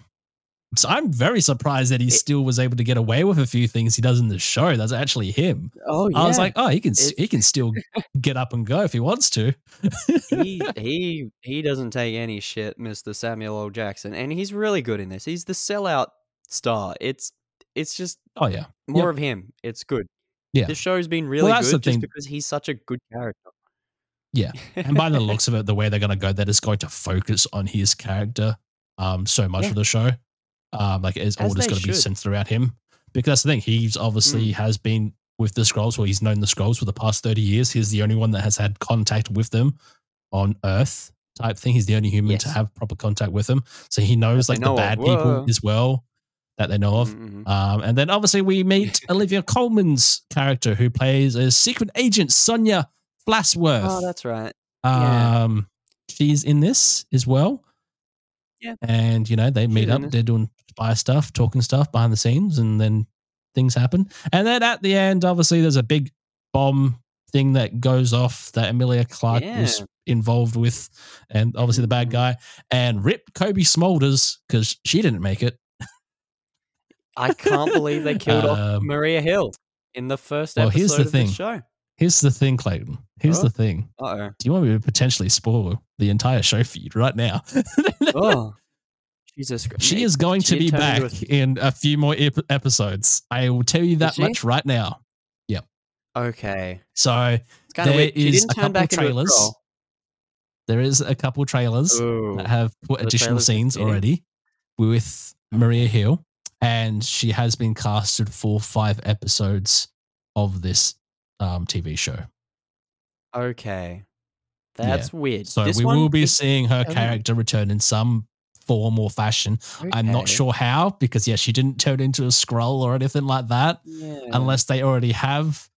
Speaker 1: So I'm very surprised that he
Speaker 2: It-
Speaker 1: still was able to get away with a few things he does in the show. That's actually him.
Speaker 2: Oh yeah.
Speaker 1: I was like, oh, he can s
Speaker 2: It's-
Speaker 1: he can still get up and go if he wants to.
Speaker 2: he he he doesn't take any shit, Mr. Samuel L. Jackson, and he's really good in this. He's the sellout star. It's it's just
Speaker 1: oh yeah,
Speaker 2: more of him. It's good.
Speaker 1: Yeah.
Speaker 2: the show's been really
Speaker 1: the
Speaker 2: good just
Speaker 1: thing.
Speaker 2: because he's such a good character.
Speaker 1: Yeah. and by the looks of it, the way they're going to go, they're just going to focus on his character um so much
Speaker 2: Yeah.
Speaker 1: of the show. Um, like it's all
Speaker 2: As
Speaker 1: just
Speaker 2: they
Speaker 1: going to be centered throughout him because that's the thing. He's obviously
Speaker 2: Mm.
Speaker 1: has been with the Skrulls, or he's known the Skrulls for the past thirty years. He's the only one that has had contact with them on Earth. Type thing. He's the only human to have proper contact with them, so he knows
Speaker 2: they
Speaker 1: like
Speaker 2: know
Speaker 1: the
Speaker 2: of.
Speaker 1: bad people
Speaker 2: Whoa.
Speaker 1: as well that they know of.
Speaker 2: Mhm, mhm.
Speaker 1: Um, and then obviously we meet Olivia Colman's character who plays a secret agent, Sonya Falsworth.
Speaker 2: Oh, that's right. yeah.
Speaker 1: Um, she's in this as well.
Speaker 2: Yeah.
Speaker 1: And you know they meet
Speaker 2: in
Speaker 1: up. They're doing spy stuff, talking stuff behind the scenes, and then things happen. And then at the end, obviously, there's a big bomb thing that goes off that Emilia Clarke was involved with, and obviously the bad
Speaker 2: Mhm.
Speaker 1: guy, and rip Cobie Smulders because she didn't make it.
Speaker 2: I can't believe they killed off
Speaker 1: Um,
Speaker 2: Maria Hill in the first
Speaker 1: well,
Speaker 2: episode
Speaker 1: here's the
Speaker 2: of
Speaker 1: thing.
Speaker 2: show.
Speaker 1: Here's the thing, Clayton. Here's
Speaker 2: Oh.
Speaker 1: the thing.
Speaker 2: Uh oh.
Speaker 1: Do you want me to potentially spoil the entire show for you right now?
Speaker 2: Oh, Jesus Christ.
Speaker 1: She is going to be back in a few more ep- episodes. I will tell you that much right now.
Speaker 2: a- Okay.
Speaker 1: So
Speaker 2: It's kind of
Speaker 1: There is a couple
Speaker 2: a
Speaker 1: trailers there is a couple trailers
Speaker 2: Ooh.
Speaker 1: that have put additional scenes already with Maria Hill, and she has been casted for five episodes of this um, TV show.
Speaker 2: Okay. That's weird.
Speaker 1: So
Speaker 2: This
Speaker 1: we will be seeing her character return in some form or fashion. I'm not sure how because yeah, she didn't turn into a Skrull or anything like that.
Speaker 2: Yeah.
Speaker 1: unless they already have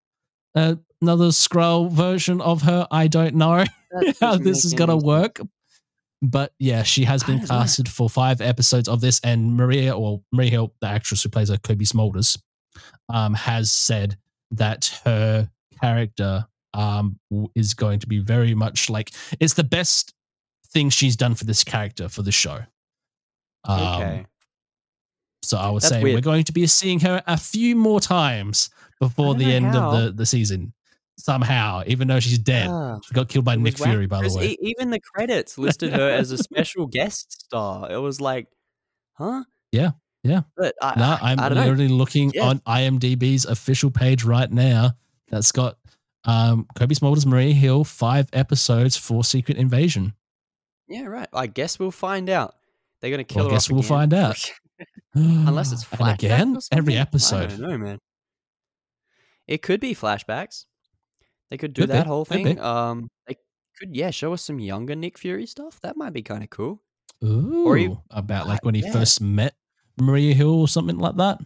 Speaker 1: uh, another Skrull version of her. I don't know how this is going to
Speaker 2: any
Speaker 1: work. But yeah, she has been
Speaker 2: don't know.
Speaker 1: casted for five episodes of this, and Maria, or Maria Hill, the actress who plays her Cobie Smulders, um, has said that her character um, is going to be very much like it's the best thing she's done for this character for the show. Um,
Speaker 2: Okay.
Speaker 1: so I would
Speaker 2: That's
Speaker 1: say
Speaker 2: weird.
Speaker 1: we're going to be seeing her a few more times before the end
Speaker 2: how.
Speaker 1: of the, the season. Somehow, even though she's dead.
Speaker 2: Ah,
Speaker 1: she got killed by Nick Fury, by the way.
Speaker 2: e- even the credits listed her as a special guest star. It was like, huh?
Speaker 1: Yeah, yeah.
Speaker 2: But I,
Speaker 1: no, I'm
Speaker 2: I don't know.
Speaker 1: literally looking
Speaker 2: Yeah.
Speaker 1: on IMDb's official page right now. That's got um, Cobie Smulders, Maria Hill, five episodes for Secret Invasion.
Speaker 2: Yeah, right. I guess we'll find out. They're gonna kill
Speaker 1: Well,
Speaker 2: her
Speaker 1: guess
Speaker 2: off
Speaker 1: we'll
Speaker 2: again.
Speaker 1: find out.
Speaker 2: Unless it's
Speaker 1: and again every
Speaker 2: something? I
Speaker 1: episode.
Speaker 2: don't know, man. It could be flashbacks. They could do
Speaker 1: Could be,
Speaker 2: that whole thing. Um, they could yeah show us some younger Nick Fury stuff. That might be kind of cool.
Speaker 1: Ooh,
Speaker 2: Or you-
Speaker 1: about like when he
Speaker 2: yeah.
Speaker 1: first met Maria Hill or something like that.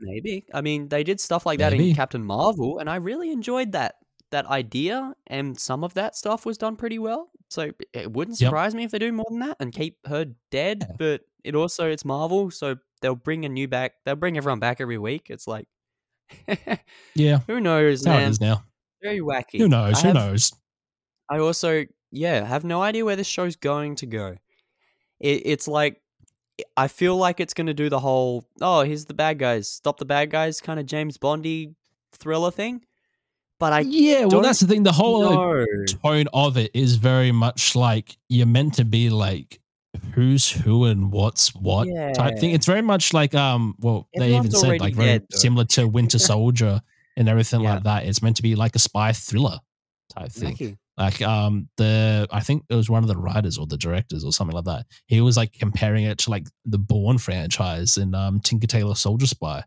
Speaker 2: Maybe. I mean, they did stuff like that in Captain Marvel, and I really enjoyed that that idea. And some of that stuff was done pretty well. So it wouldn't
Speaker 1: Yep.
Speaker 2: surprise me if they do more than that and keep her dead.
Speaker 1: Yeah.
Speaker 2: But it also it's Marvel, so they'll bring a new back. They'll bring everyone back every week. It's like,
Speaker 1: Yeah,
Speaker 2: who knows,
Speaker 1: how
Speaker 2: man?
Speaker 1: now.
Speaker 2: Very wacky.
Speaker 1: Who knows?
Speaker 2: I
Speaker 1: Who
Speaker 2: have-
Speaker 1: knows?
Speaker 2: I also, yeah, have no idea where this show's going to go. It, it's like, I feel like it's going to do the whole, oh, here's the bad guys, stop the bad guys kind of James Bondy thriller thing. But I
Speaker 1: yeah, well, that's the thing. The whole
Speaker 2: know.
Speaker 1: tone of it is very much like you're meant to be like who's who and what's what type thing. It's very much like um well they even said like very
Speaker 2: dead,
Speaker 1: similar to Winter Soldier and everything
Speaker 2: Yeah.
Speaker 1: like that. It's meant to be like a spy thriller type thing. Like um the I think it was one of the writers or the directors or something like that. He was like comparing it to like the Bourne franchise and um Tinker Tailor Soldier Spy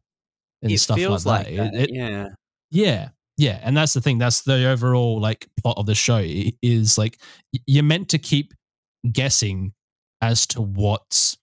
Speaker 1: and
Speaker 2: It
Speaker 1: stuff like
Speaker 2: like
Speaker 1: that.
Speaker 2: that.
Speaker 1: It- it-
Speaker 2: yeah.
Speaker 1: yeah. Yeah. And that's the thing. That's the overall like plot of the show is like you're meant to keep guessing as to what's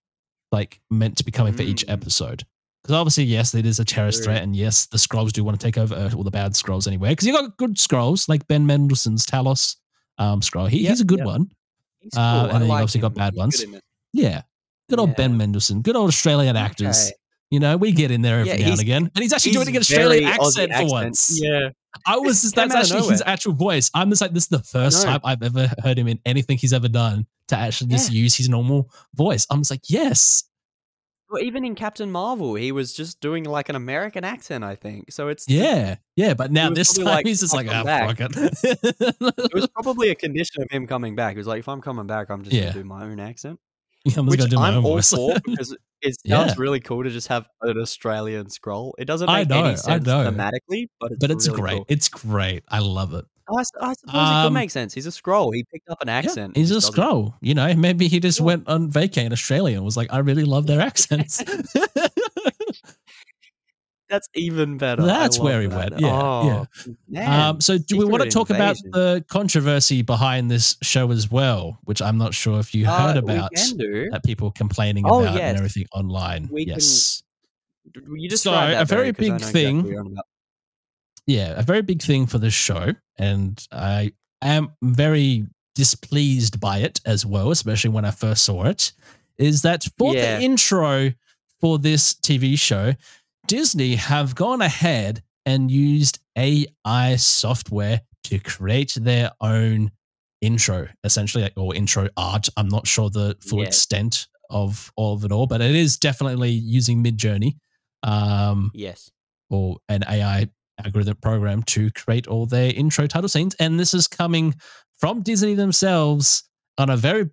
Speaker 1: like meant to be coming for each
Speaker 2: Mm.
Speaker 1: episode. Because obviously, yes, it is a terrorist threat, and yes, the Skrulls do want to take over Earth, all the bad Skrulls anyway. Because you've got good Skrulls like Ben Mendelsohn's Talos um, Skrull. He,
Speaker 2: Yep,
Speaker 1: he's a good
Speaker 2: yep.
Speaker 1: one.
Speaker 2: He's
Speaker 1: Uh, and
Speaker 2: I
Speaker 1: then you
Speaker 2: like
Speaker 1: obviously got bad
Speaker 2: He's
Speaker 1: ones.
Speaker 2: good.
Speaker 1: Yeah. Good old Ben Mendelsohn. Good old Australian actors.
Speaker 2: Okay.
Speaker 1: You know, we get in there every
Speaker 2: Yeah,
Speaker 1: now and again. And he's actually doing an Australian
Speaker 2: Aussie
Speaker 1: accent for once.
Speaker 2: Yeah.
Speaker 1: I was just, that's actually his actual voice. I'm just like, this is the first
Speaker 2: know.
Speaker 1: time I've ever heard him in anything he's ever done to actually just use his normal voice. I'm just like, yes.
Speaker 2: Well, even in Captain Marvel, he was just doing like an American accent, I think. So it's
Speaker 1: Yeah. Yeah. But now this time
Speaker 2: like,
Speaker 1: he's just like, ah,
Speaker 2: back."
Speaker 1: fuck it.
Speaker 2: it was probably a condition of him coming back. He was like, if I'm coming back, I'm just
Speaker 1: Yeah.
Speaker 2: gonna do my own accent.
Speaker 1: I'm
Speaker 2: Which
Speaker 1: going to do my
Speaker 2: I'm all
Speaker 1: voice.
Speaker 2: for because it
Speaker 1: Yeah.
Speaker 2: sounds really cool to just have an Australian Skrull. It doesn't
Speaker 1: I
Speaker 2: make
Speaker 1: know, I
Speaker 2: any sense
Speaker 1: know.
Speaker 2: thematically, but it's
Speaker 1: but it's
Speaker 2: really
Speaker 1: great.
Speaker 2: cool.
Speaker 1: It's great. I love it.
Speaker 2: I suppose it
Speaker 1: Um,
Speaker 2: could make sense. He's a Skrull. He picked up an
Speaker 1: Yeah,
Speaker 2: accent.
Speaker 1: he's a Skrull. You know, maybe he just
Speaker 2: Yeah.
Speaker 1: went on vacay in Australia and was like, I really love their accents.
Speaker 2: That's even better.
Speaker 1: That's where he
Speaker 2: that.
Speaker 1: went. Yeah,
Speaker 2: oh, Man.
Speaker 1: Um, so do we want to
Speaker 2: Secret
Speaker 1: talk about the controversy behind this show as well, which I'm not sure if you heard
Speaker 2: Uh,
Speaker 1: about
Speaker 2: can do.
Speaker 1: that people complaining
Speaker 2: Oh,
Speaker 1: about
Speaker 2: yes.
Speaker 1: and everything online.
Speaker 2: We can-
Speaker 1: yes.
Speaker 2: You just
Speaker 1: So, a very big
Speaker 2: exactly
Speaker 1: thing-
Speaker 2: what you're on about.
Speaker 1: Yeah, a very big thing for this show, and I am very displeased by it as well, especially when I first saw it. Is that for
Speaker 2: Yeah.
Speaker 1: the intro for this TV show, Disney have gone ahead and used AI software to create their own intro, essentially, or intro art. I'm not sure the full
Speaker 2: Yeah.
Speaker 1: extent of of it all, but it is definitely using Midjourney. Um,
Speaker 2: Yes.
Speaker 1: or an AI algorithm program to create all their intro title scenes. And this is coming from Disney themselves on a very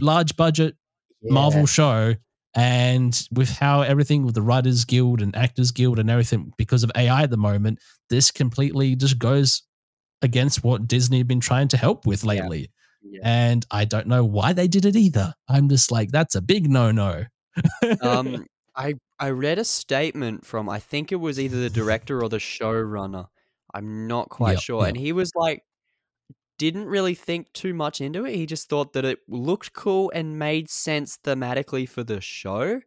Speaker 1: large budget Marvel show. And with how everything with the Writers Guild and Actors Guild and everything, because of AI at the moment, this completely just goes against what Disney have been trying to help with
Speaker 2: Yeah.
Speaker 1: lately.
Speaker 2: Yeah.
Speaker 1: And I don't know why they did it either. I'm just like, that's a big no no.
Speaker 2: um, I I read a statement from I think it was either the director or the showrunner. I'm not quite sure, and he was like, didn't really think too much into it. He just thought that it looked cool and made sense thematically for the show.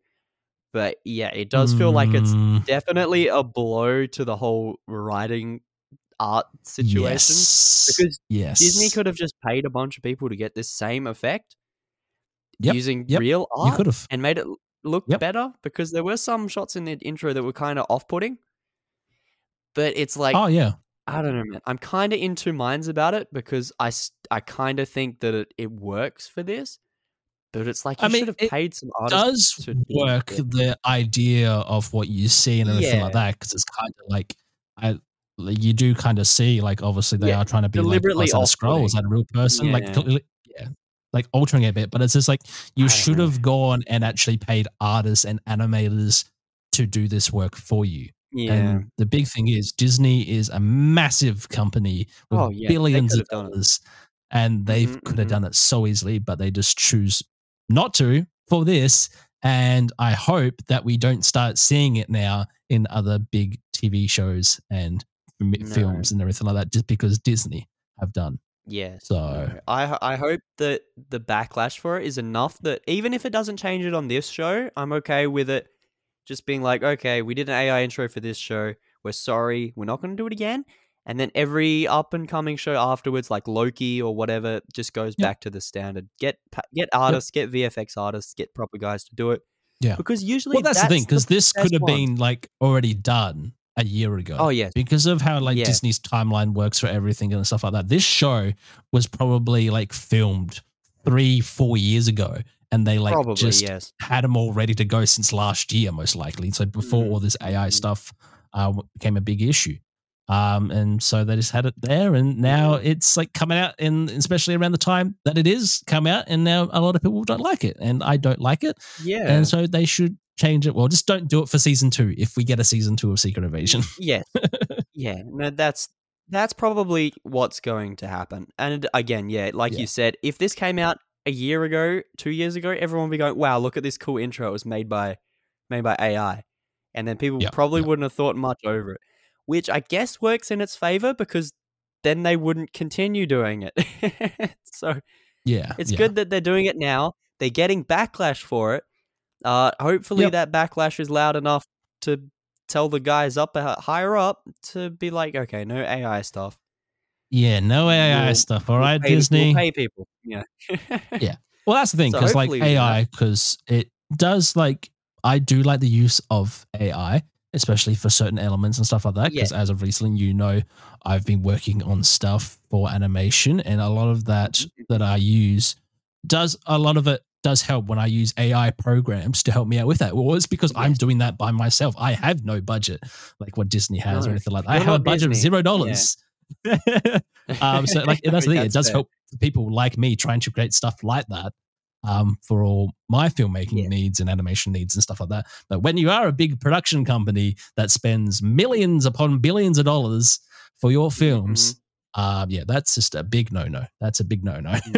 Speaker 2: But yeah, it does feel like it's
Speaker 1: Mm,
Speaker 2: definitely a blow to the whole writing art situation
Speaker 1: yes.
Speaker 2: because
Speaker 1: yes.
Speaker 2: Disney could have just paid a bunch of people to get this same effect
Speaker 1: Yep,
Speaker 2: using
Speaker 1: yep,
Speaker 2: real art and made it look
Speaker 1: Yep.
Speaker 2: better because there were some shots in the intro that were kind of off-putting. But it's like
Speaker 1: Oh yeah.
Speaker 2: I don't know, man. I'm kind of in two minds about it because I I kind of think that it, it works for this, but it's like you
Speaker 1: I mean,
Speaker 2: should have paid some artists.
Speaker 1: does
Speaker 2: to
Speaker 1: work the idea of what you see and everything like
Speaker 2: Yeah.
Speaker 1: that because it's kind of like I you do kind of see like obviously they
Speaker 2: Yeah,
Speaker 1: are trying to be like
Speaker 2: deliberately
Speaker 1: oh, that a Skrull is that a real person like
Speaker 2: Yeah.
Speaker 1: clearly- yeah like altering it a bit but it's just like you
Speaker 2: I
Speaker 1: should have gone and actually paid artists and animators to do this work for you
Speaker 2: Yeah.
Speaker 1: and the big thing is Disney is a massive company with
Speaker 2: Oh, yeah,
Speaker 1: billions of dollars, and they
Speaker 2: Mhm,
Speaker 1: could have
Speaker 2: mhm.
Speaker 1: done it so easily, but they just choose not to for this. And I hope that we don't start seeing it now in other big TV shows and
Speaker 2: No.
Speaker 1: films and everything like that, just because Disney have done.
Speaker 2: Yeah.
Speaker 1: So-
Speaker 2: no. I I hope that the backlash for it is enough that even if it doesn't change it on this show, I'm okay with it just being like, okay, we did an AI intro for this show. We're sorry, we're not going to do it again. And then every up and coming show afterwards, like Loki or whatever, just goes
Speaker 1: Yep.
Speaker 2: back to the standard. Get get artists, get VFX artists, get proper guys to do it.
Speaker 1: Yeah.
Speaker 2: Because usually
Speaker 1: Well, that's, the thing because this could have
Speaker 2: ones.
Speaker 1: been like already done a year ago.
Speaker 2: Oh yes,
Speaker 1: because of how like
Speaker 2: Yeah.
Speaker 1: Disney's timeline works for everything and stuff like that. This show was probably like filmed three, four years ago, and they like
Speaker 2: probably
Speaker 1: just
Speaker 2: yes.
Speaker 1: had them all ready to go since last year, most likely. So before
Speaker 2: Mm,
Speaker 1: all this AI stuff uh, became a big issue. Um, and so they just had it there, and now it's like coming out, and especially around the time that it is come out, and now a lot of people don't like it, and I don't like it,
Speaker 2: Yeah.
Speaker 1: and so they should change it. Well, just don't do it for season two if we get a season two of Secret Invasion.
Speaker 2: Yes. yeah. No, that's that's probably what's going to happen. And again, yeah, like
Speaker 1: Yeah.
Speaker 2: you said, if this came out a year ago, two years ago, everyone would be going, "Wow, look at this cool intro! It was made by made by AI," and then people
Speaker 1: Yeah,
Speaker 2: probably
Speaker 1: yeah.
Speaker 2: wouldn't have thought much over it, which I guess works in its favor because then they wouldn't continue doing it. so
Speaker 1: yeah,
Speaker 2: it's
Speaker 1: yeah.
Speaker 2: good that they're doing it now. They're getting backlash for it. Uh, hopefully
Speaker 1: Yep.
Speaker 2: that backlash is loud enough to tell the guys up uh, higher up to be like, okay, no AI stuff.
Speaker 1: Yeah, no AI
Speaker 2: We'll-
Speaker 1: stuff. All
Speaker 2: We'll
Speaker 1: right,
Speaker 2: pay- we'll
Speaker 1: Disney.
Speaker 2: pay people. Yeah.
Speaker 1: Yeah. Well, that's the thing
Speaker 2: So
Speaker 1: because like
Speaker 2: we do
Speaker 1: AI, because it does like I do like the use of AI, especially for certain elements and stuff like that. Because as of recently, you know, I've been working on stuff for animation, and a lot of that
Speaker 2: Mm-hmm.
Speaker 1: that I use does a lot of it does help when I use AI programs to help me out with that. Well, it's because I'm doing that by myself. I have no budget like what Disney has or anything like that. I have a budget of zero dollars. um, so like that's the thing. It does
Speaker 2: fair.
Speaker 1: help people like me trying to create stuff like that um, for all my filmmaking
Speaker 2: Yeah.
Speaker 1: needs and animation needs and stuff like that. But when you are a big production company that spends millions upon billions of dollars for your
Speaker 2: Mm-hmm.
Speaker 1: films, um, yeah, that's just a big no no. That's a big no no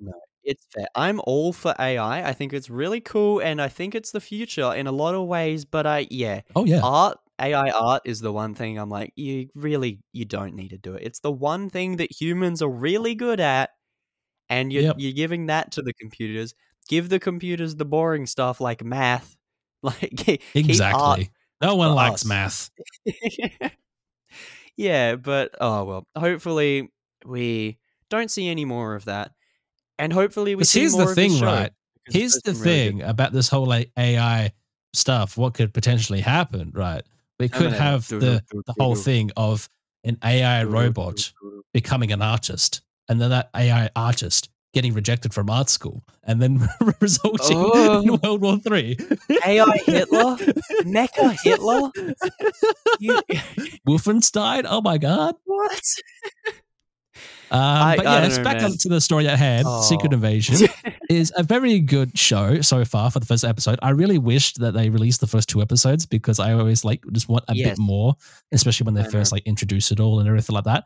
Speaker 1: no.
Speaker 2: It's fair. I'm all for AI. I think it's really cool and I think it's the future in a lot of ways, but I yeah,
Speaker 1: oh yeah,
Speaker 2: art AI art is the one thing I'm like you really you don't need to do it. It's the one thing that humans are really good at and you're
Speaker 1: Yep.
Speaker 2: you're giving that to the computers. Give the computers the boring stuff like math. Like
Speaker 1: exactly. No one likes
Speaker 2: us.
Speaker 1: math.
Speaker 2: yeah, but oh well. Hopefully we don't see any more of that. And hopefully we see
Speaker 1: here's
Speaker 2: more
Speaker 1: the thing,
Speaker 2: show,
Speaker 1: right? Here's the
Speaker 2: been really good.
Speaker 1: thing about this whole like AI stuff. What could potentially happen, right? We could have the the whole thing of an AI robot becoming an artist, and then that AI artist getting rejected from art school, and then resulting in
Speaker 2: Oh.
Speaker 1: World War Three.
Speaker 2: AI Hitler? Mecha Hitler? You,
Speaker 1: Wolfenstein. Oh my god.
Speaker 2: what?
Speaker 1: Um,
Speaker 2: I-
Speaker 1: but
Speaker 2: I
Speaker 1: yeah, it's
Speaker 2: know,
Speaker 1: back to the story at hand. Secret
Speaker 2: Oh.
Speaker 1: Invasion is a very good show so far for the first episode. I really wished that they released the first two episodes because I always like just want a
Speaker 2: Yes.
Speaker 1: bit more, especially when they
Speaker 2: I
Speaker 1: first
Speaker 2: know.
Speaker 1: like introduce it all and everything like that.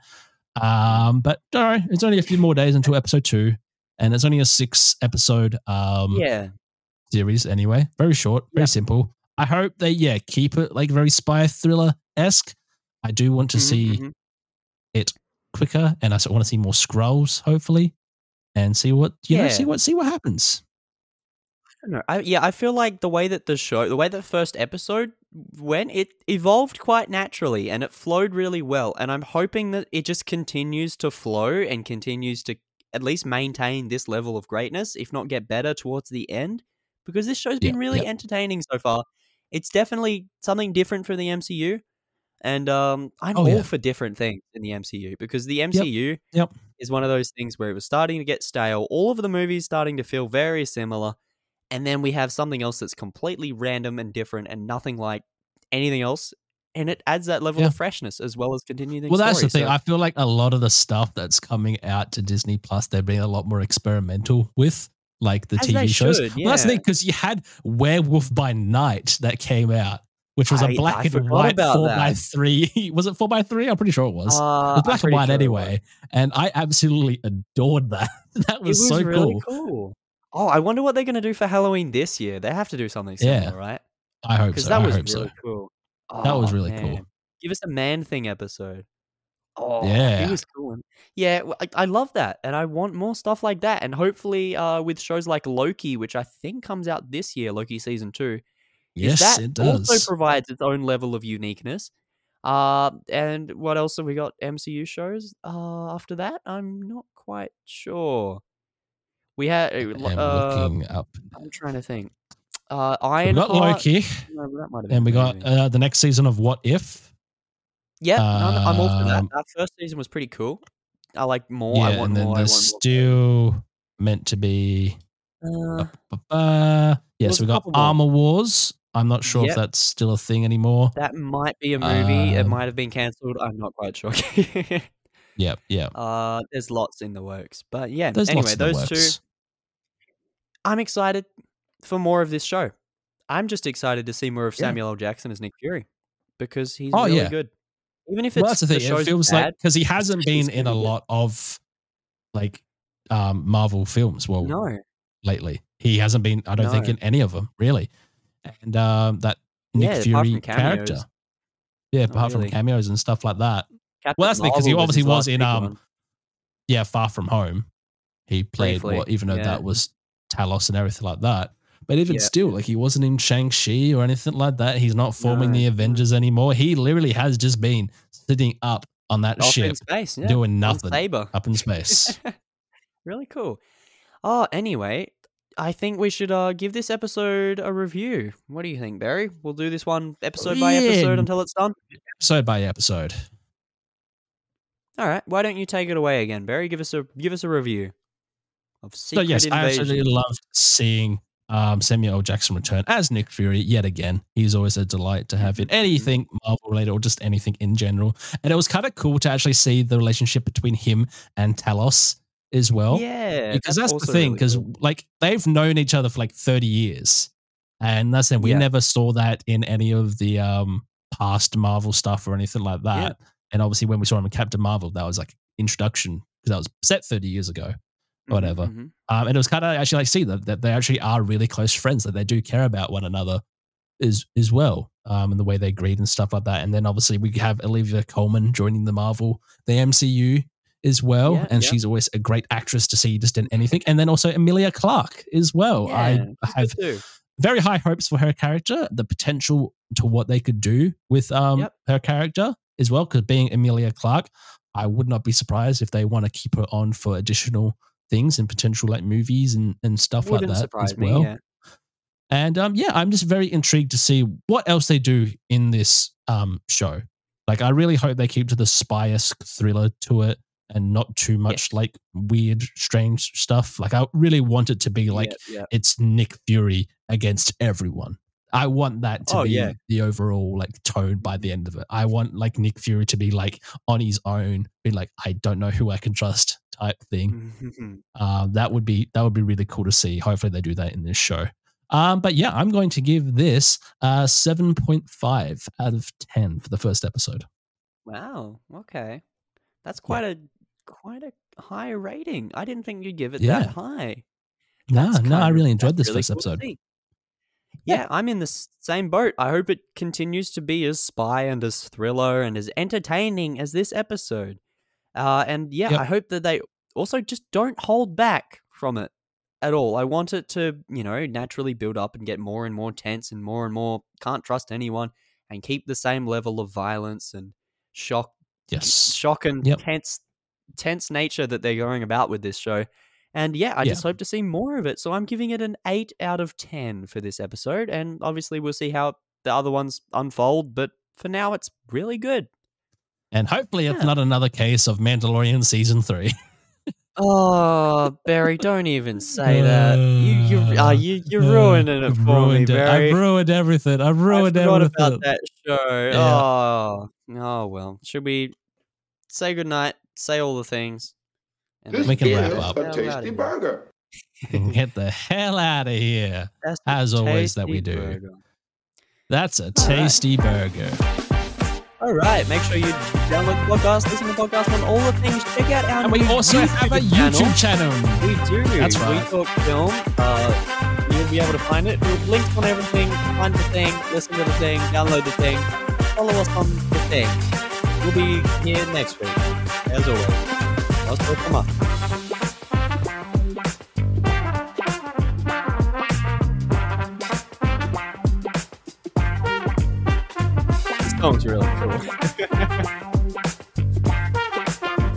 Speaker 1: Um, but don't worry, it's only a few more days until episode two, and it's only a six episode um
Speaker 2: yeah.
Speaker 1: series anyway. Very short, very
Speaker 2: Yeah.
Speaker 1: simple. I hope they yeah keep it like very spy thriller esque. I do want to
Speaker 2: Mhm,
Speaker 1: see
Speaker 2: mhm.
Speaker 1: it quicker, and I want to see more Skrulls, hopefully, and see what you know, see what see what happens.
Speaker 2: I don't know. I, yeah, I feel like the way that the show, the way that first episode went, it evolved quite naturally and it flowed really well. And I'm hoping that it just continues to flow and continues to at least maintain this level of greatness, if not get better towards the end. Because this show's been
Speaker 1: Yeah,
Speaker 2: really
Speaker 1: yeah.
Speaker 2: entertaining so far. It's definitely something different from the MCU. And um, I'm
Speaker 1: Oh,
Speaker 2: all
Speaker 1: yeah.
Speaker 2: for different things in the MCU because the MCU
Speaker 1: Yep.
Speaker 2: is one of those things where it was starting to get stale. All of the movies starting to feel very similar. And then we have something else that's completely random and different and nothing like anything else. And it adds that level
Speaker 1: Yeah.
Speaker 2: of freshness as well as continuing.
Speaker 1: Well, that's the thing.
Speaker 2: So-
Speaker 1: I feel like a lot of the stuff that's coming out to Disney Plus, they're being a lot more experimental with, like the
Speaker 2: As
Speaker 1: TV shows.
Speaker 2: should,
Speaker 1: Well, that's the thing because you had Werewolf by Night that came out, which was a
Speaker 2: I-
Speaker 1: black
Speaker 2: I
Speaker 1: and white four by three. was it four by three? I'm pretty sure it was.
Speaker 2: Uh,
Speaker 1: it was black and white
Speaker 2: sure
Speaker 1: anyway, and I absolutely adored that. that
Speaker 2: was.
Speaker 1: was,
Speaker 2: It was
Speaker 1: so
Speaker 2: really
Speaker 1: cool.
Speaker 2: cool. Oh, I wonder what they're going to do for Halloween this year. They have to do something
Speaker 1: Yeah.
Speaker 2: similar, right?
Speaker 1: I hope
Speaker 2: Because
Speaker 1: so.
Speaker 2: that
Speaker 1: I
Speaker 2: was really
Speaker 1: so.
Speaker 2: cool.
Speaker 1: That was
Speaker 2: Oh,
Speaker 1: really cool.
Speaker 2: Give us a man thing episode. Oh,
Speaker 1: Yeah.
Speaker 2: he was cool. Yeah, I, love that, and I want more stuff like that. And hopefully, uh, with shows like Loki, which I think comes out this year, Loki season two,
Speaker 1: Yes,
Speaker 2: that
Speaker 1: it does.
Speaker 2: also provides its own level of uniqueness. Uh, and what else have we got? MCU shows. Uh, after that, I'm not quite sure. We had.
Speaker 1: I'm
Speaker 2: Uh,
Speaker 1: looking up.
Speaker 2: I'm trying to think. Uh,
Speaker 1: We
Speaker 2: Iron
Speaker 1: got Loki,
Speaker 2: No, that might have
Speaker 1: and we got uh, the next season of What If.
Speaker 2: Yeah, I'm, I'm all for that.
Speaker 1: um,
Speaker 2: That first season was pretty cool. I like more.
Speaker 1: yeah,
Speaker 2: I want
Speaker 1: and then
Speaker 2: more.
Speaker 1: There's still meant to be.
Speaker 2: Uh,
Speaker 1: Uh, yes,
Speaker 2: There's
Speaker 1: we got
Speaker 2: more.
Speaker 1: Armor Wars. I'm not sure
Speaker 2: Yep.
Speaker 1: if that's still a thing anymore.
Speaker 2: that might be a movie. it
Speaker 1: Um,
Speaker 2: might have been cancelled. I'm not quite sure.
Speaker 1: Yep, yep.
Speaker 2: uh, there's lots in the works, but yeah.
Speaker 1: There's
Speaker 2: anyway,
Speaker 1: lots in the
Speaker 2: those two. I'm excited for more of this show. I'm just excited to see more of
Speaker 1: Yeah.
Speaker 2: Samuel L. Jackson as Nick Fury because he's
Speaker 1: Oh,
Speaker 2: really
Speaker 1: yeah.
Speaker 2: good. Even if it's
Speaker 1: Well, that's the thing.
Speaker 2: show's
Speaker 1: It feels like
Speaker 2: bad,
Speaker 1: because he hasn't been in a
Speaker 2: good.
Speaker 1: lot of like um Marvel films. Well,
Speaker 2: no,
Speaker 1: lately he hasn't been. I don't think in any of them really. And um that Nick
Speaker 2: Yeah,
Speaker 1: Fury character. Yeah, apart
Speaker 2: really.
Speaker 1: from cameos and stuff like that.
Speaker 2: Captain
Speaker 1: Well, that's because he obviously was
Speaker 2: last
Speaker 1: in, um,
Speaker 2: one.
Speaker 1: Yeah, Far From Home. He played
Speaker 2: Briefly,
Speaker 1: what, even though
Speaker 2: yeah.
Speaker 1: that was Talos and everything like that. But even
Speaker 2: Yeah.
Speaker 1: still, like he wasn't in Shang Chi or anything like that. He's not forming
Speaker 2: No,
Speaker 1: the. Avengers anymore. He literally has just been sitting up on that
Speaker 2: Off
Speaker 1: ship,
Speaker 2: space, yeah.
Speaker 1: doing nothing up in space.
Speaker 2: really cool. Oh, anyway, I think we should uh, give this episode a review. What do you think, Barry? We'll do this one episode by
Speaker 1: Yeah.
Speaker 2: episode until it's done.
Speaker 1: episode by episode.
Speaker 2: All right. Why don't you take it away again, Barry? Give us a give us a review of
Speaker 1: So
Speaker 2: Secret
Speaker 1: yes, I absolutely loved seeing um, Samuel L. Jackson return as Nick Fury yet again. He's always a delight to have in
Speaker 2: Mhm,
Speaker 1: anything Marvel related or just anything in general. And it was kind of cool to actually see the relationship between him and Talos as well.
Speaker 2: yeah,
Speaker 1: because that's, the
Speaker 2: also
Speaker 1: thing.
Speaker 2: really
Speaker 1: Because
Speaker 2: cool.
Speaker 1: like they've known each other for like thirty years, and that's it. We
Speaker 2: Yeah.
Speaker 1: never saw that in any of the um, past Marvel stuff or anything like that. And obviously, when we saw him in Captain Marvel, that was like introduction because that was set thirty years ago.
Speaker 2: Mhm,
Speaker 1: whatever.
Speaker 2: mhm.
Speaker 1: Um, and it was kind of actually like see that, that they actually are really close friends, that they do care about one another as as well, um, and the way they greet and stuff like that. And then obviously we have Olivia Colman joining the Marvel, the MCU as well,
Speaker 2: Yeah,
Speaker 1: and
Speaker 2: yeah.
Speaker 1: she's always a great actress to see just in anything. And then also Emilia Clarke as well.
Speaker 2: Yeah,
Speaker 1: I have very high hopes for her character, the potential to what they could do with um
Speaker 2: Yep.
Speaker 1: her character as well. Because being Emilia Clarke, I would not be surprised if they want to keep her on for additional things and potential like movies and and stuff
Speaker 2: Wouldn't
Speaker 1: like that as
Speaker 2: me.
Speaker 1: well.
Speaker 2: Yeah.
Speaker 1: And um yeah, I'm just very intrigued to see what else they do in this um show. Like I really hope they keep to the spy-esque thriller to it and not too much
Speaker 2: Yes.
Speaker 1: like weird, strange stuff. Like I really want it to be like
Speaker 2: yeah, yeah.
Speaker 1: it's Nick Fury against everyone. I want that to
Speaker 2: Oh,
Speaker 1: be
Speaker 2: yeah.
Speaker 1: the overall like tone by the end of it. I want like Nick Fury to be like on his own, be like, I don't know who I can trust type thing.
Speaker 2: Mhm.
Speaker 1: Um, that would be that would be really cool to see. Hopefully they do that in this show. Um, but yeah, I'm going to give this uh 7.5 out of 10 for the first episode.
Speaker 2: wow. Okay. That's quite a quite a high rating. I didn't think you'd give it
Speaker 1: Yeah.
Speaker 2: that high.
Speaker 1: No,
Speaker 2: That's
Speaker 1: no, I really enjoyed this
Speaker 2: really
Speaker 1: first
Speaker 2: cool
Speaker 1: episode. Yeah,
Speaker 2: I'm in the same boat. I hope it continues to be as spy and as thriller and as entertaining as this episode. Uh, and yeah,
Speaker 1: Yep.
Speaker 2: I hope that they also just don't hold back from it at all. I want it to, you know, naturally build up and get more and more tense and more and more can't trust anyone and keep the same level of violence and shock
Speaker 1: Yes.
Speaker 2: shock and
Speaker 1: Yep.
Speaker 2: tense tense nature that they're going about with this show. And yeah, I
Speaker 1: Yeah.
Speaker 2: just hope to see more of it. So I'm giving it an 8 out of 10 for this episode and obviously we'll see how the other ones unfold, but for now it's really good.
Speaker 1: And hopefully it's not another case of Mandalorian season 3.
Speaker 2: Oh, Barry, don't even say that. You you uh,
Speaker 1: Uh,
Speaker 2: you you're
Speaker 1: uh,
Speaker 2: ruining it
Speaker 1: I've
Speaker 2: for me,
Speaker 1: ruined it.
Speaker 2: Barry.
Speaker 1: I've ruined everything. I've
Speaker 2: I
Speaker 1: ruined
Speaker 2: forgot
Speaker 1: everything.
Speaker 2: about that show.
Speaker 1: Yeah.
Speaker 2: Oh, oh well. Should we say goodnight? Say all the things. and
Speaker 3: This
Speaker 1: We can wrap
Speaker 2: get
Speaker 1: up.
Speaker 2: the
Speaker 3: a
Speaker 2: hell
Speaker 3: tasty burger.
Speaker 1: and get the hell out of here.
Speaker 2: That's
Speaker 1: As always that we do.
Speaker 2: burger.
Speaker 1: That's a tasty burger.
Speaker 2: All right, make sure you download the podcast, listen to the podcast on all the things. Check out our
Speaker 1: And we
Speaker 2: new
Speaker 1: also have a. YouTube channel.
Speaker 2: We do.
Speaker 1: That's right.
Speaker 2: We
Speaker 1: right.
Speaker 2: talk film. Uh, you'll be able to find it. We'll links on everything. Find the thing, listen to the thing, download the thing. follow us on the thing. We'll be here next week, as always, hasta a próxima. Stones really cool.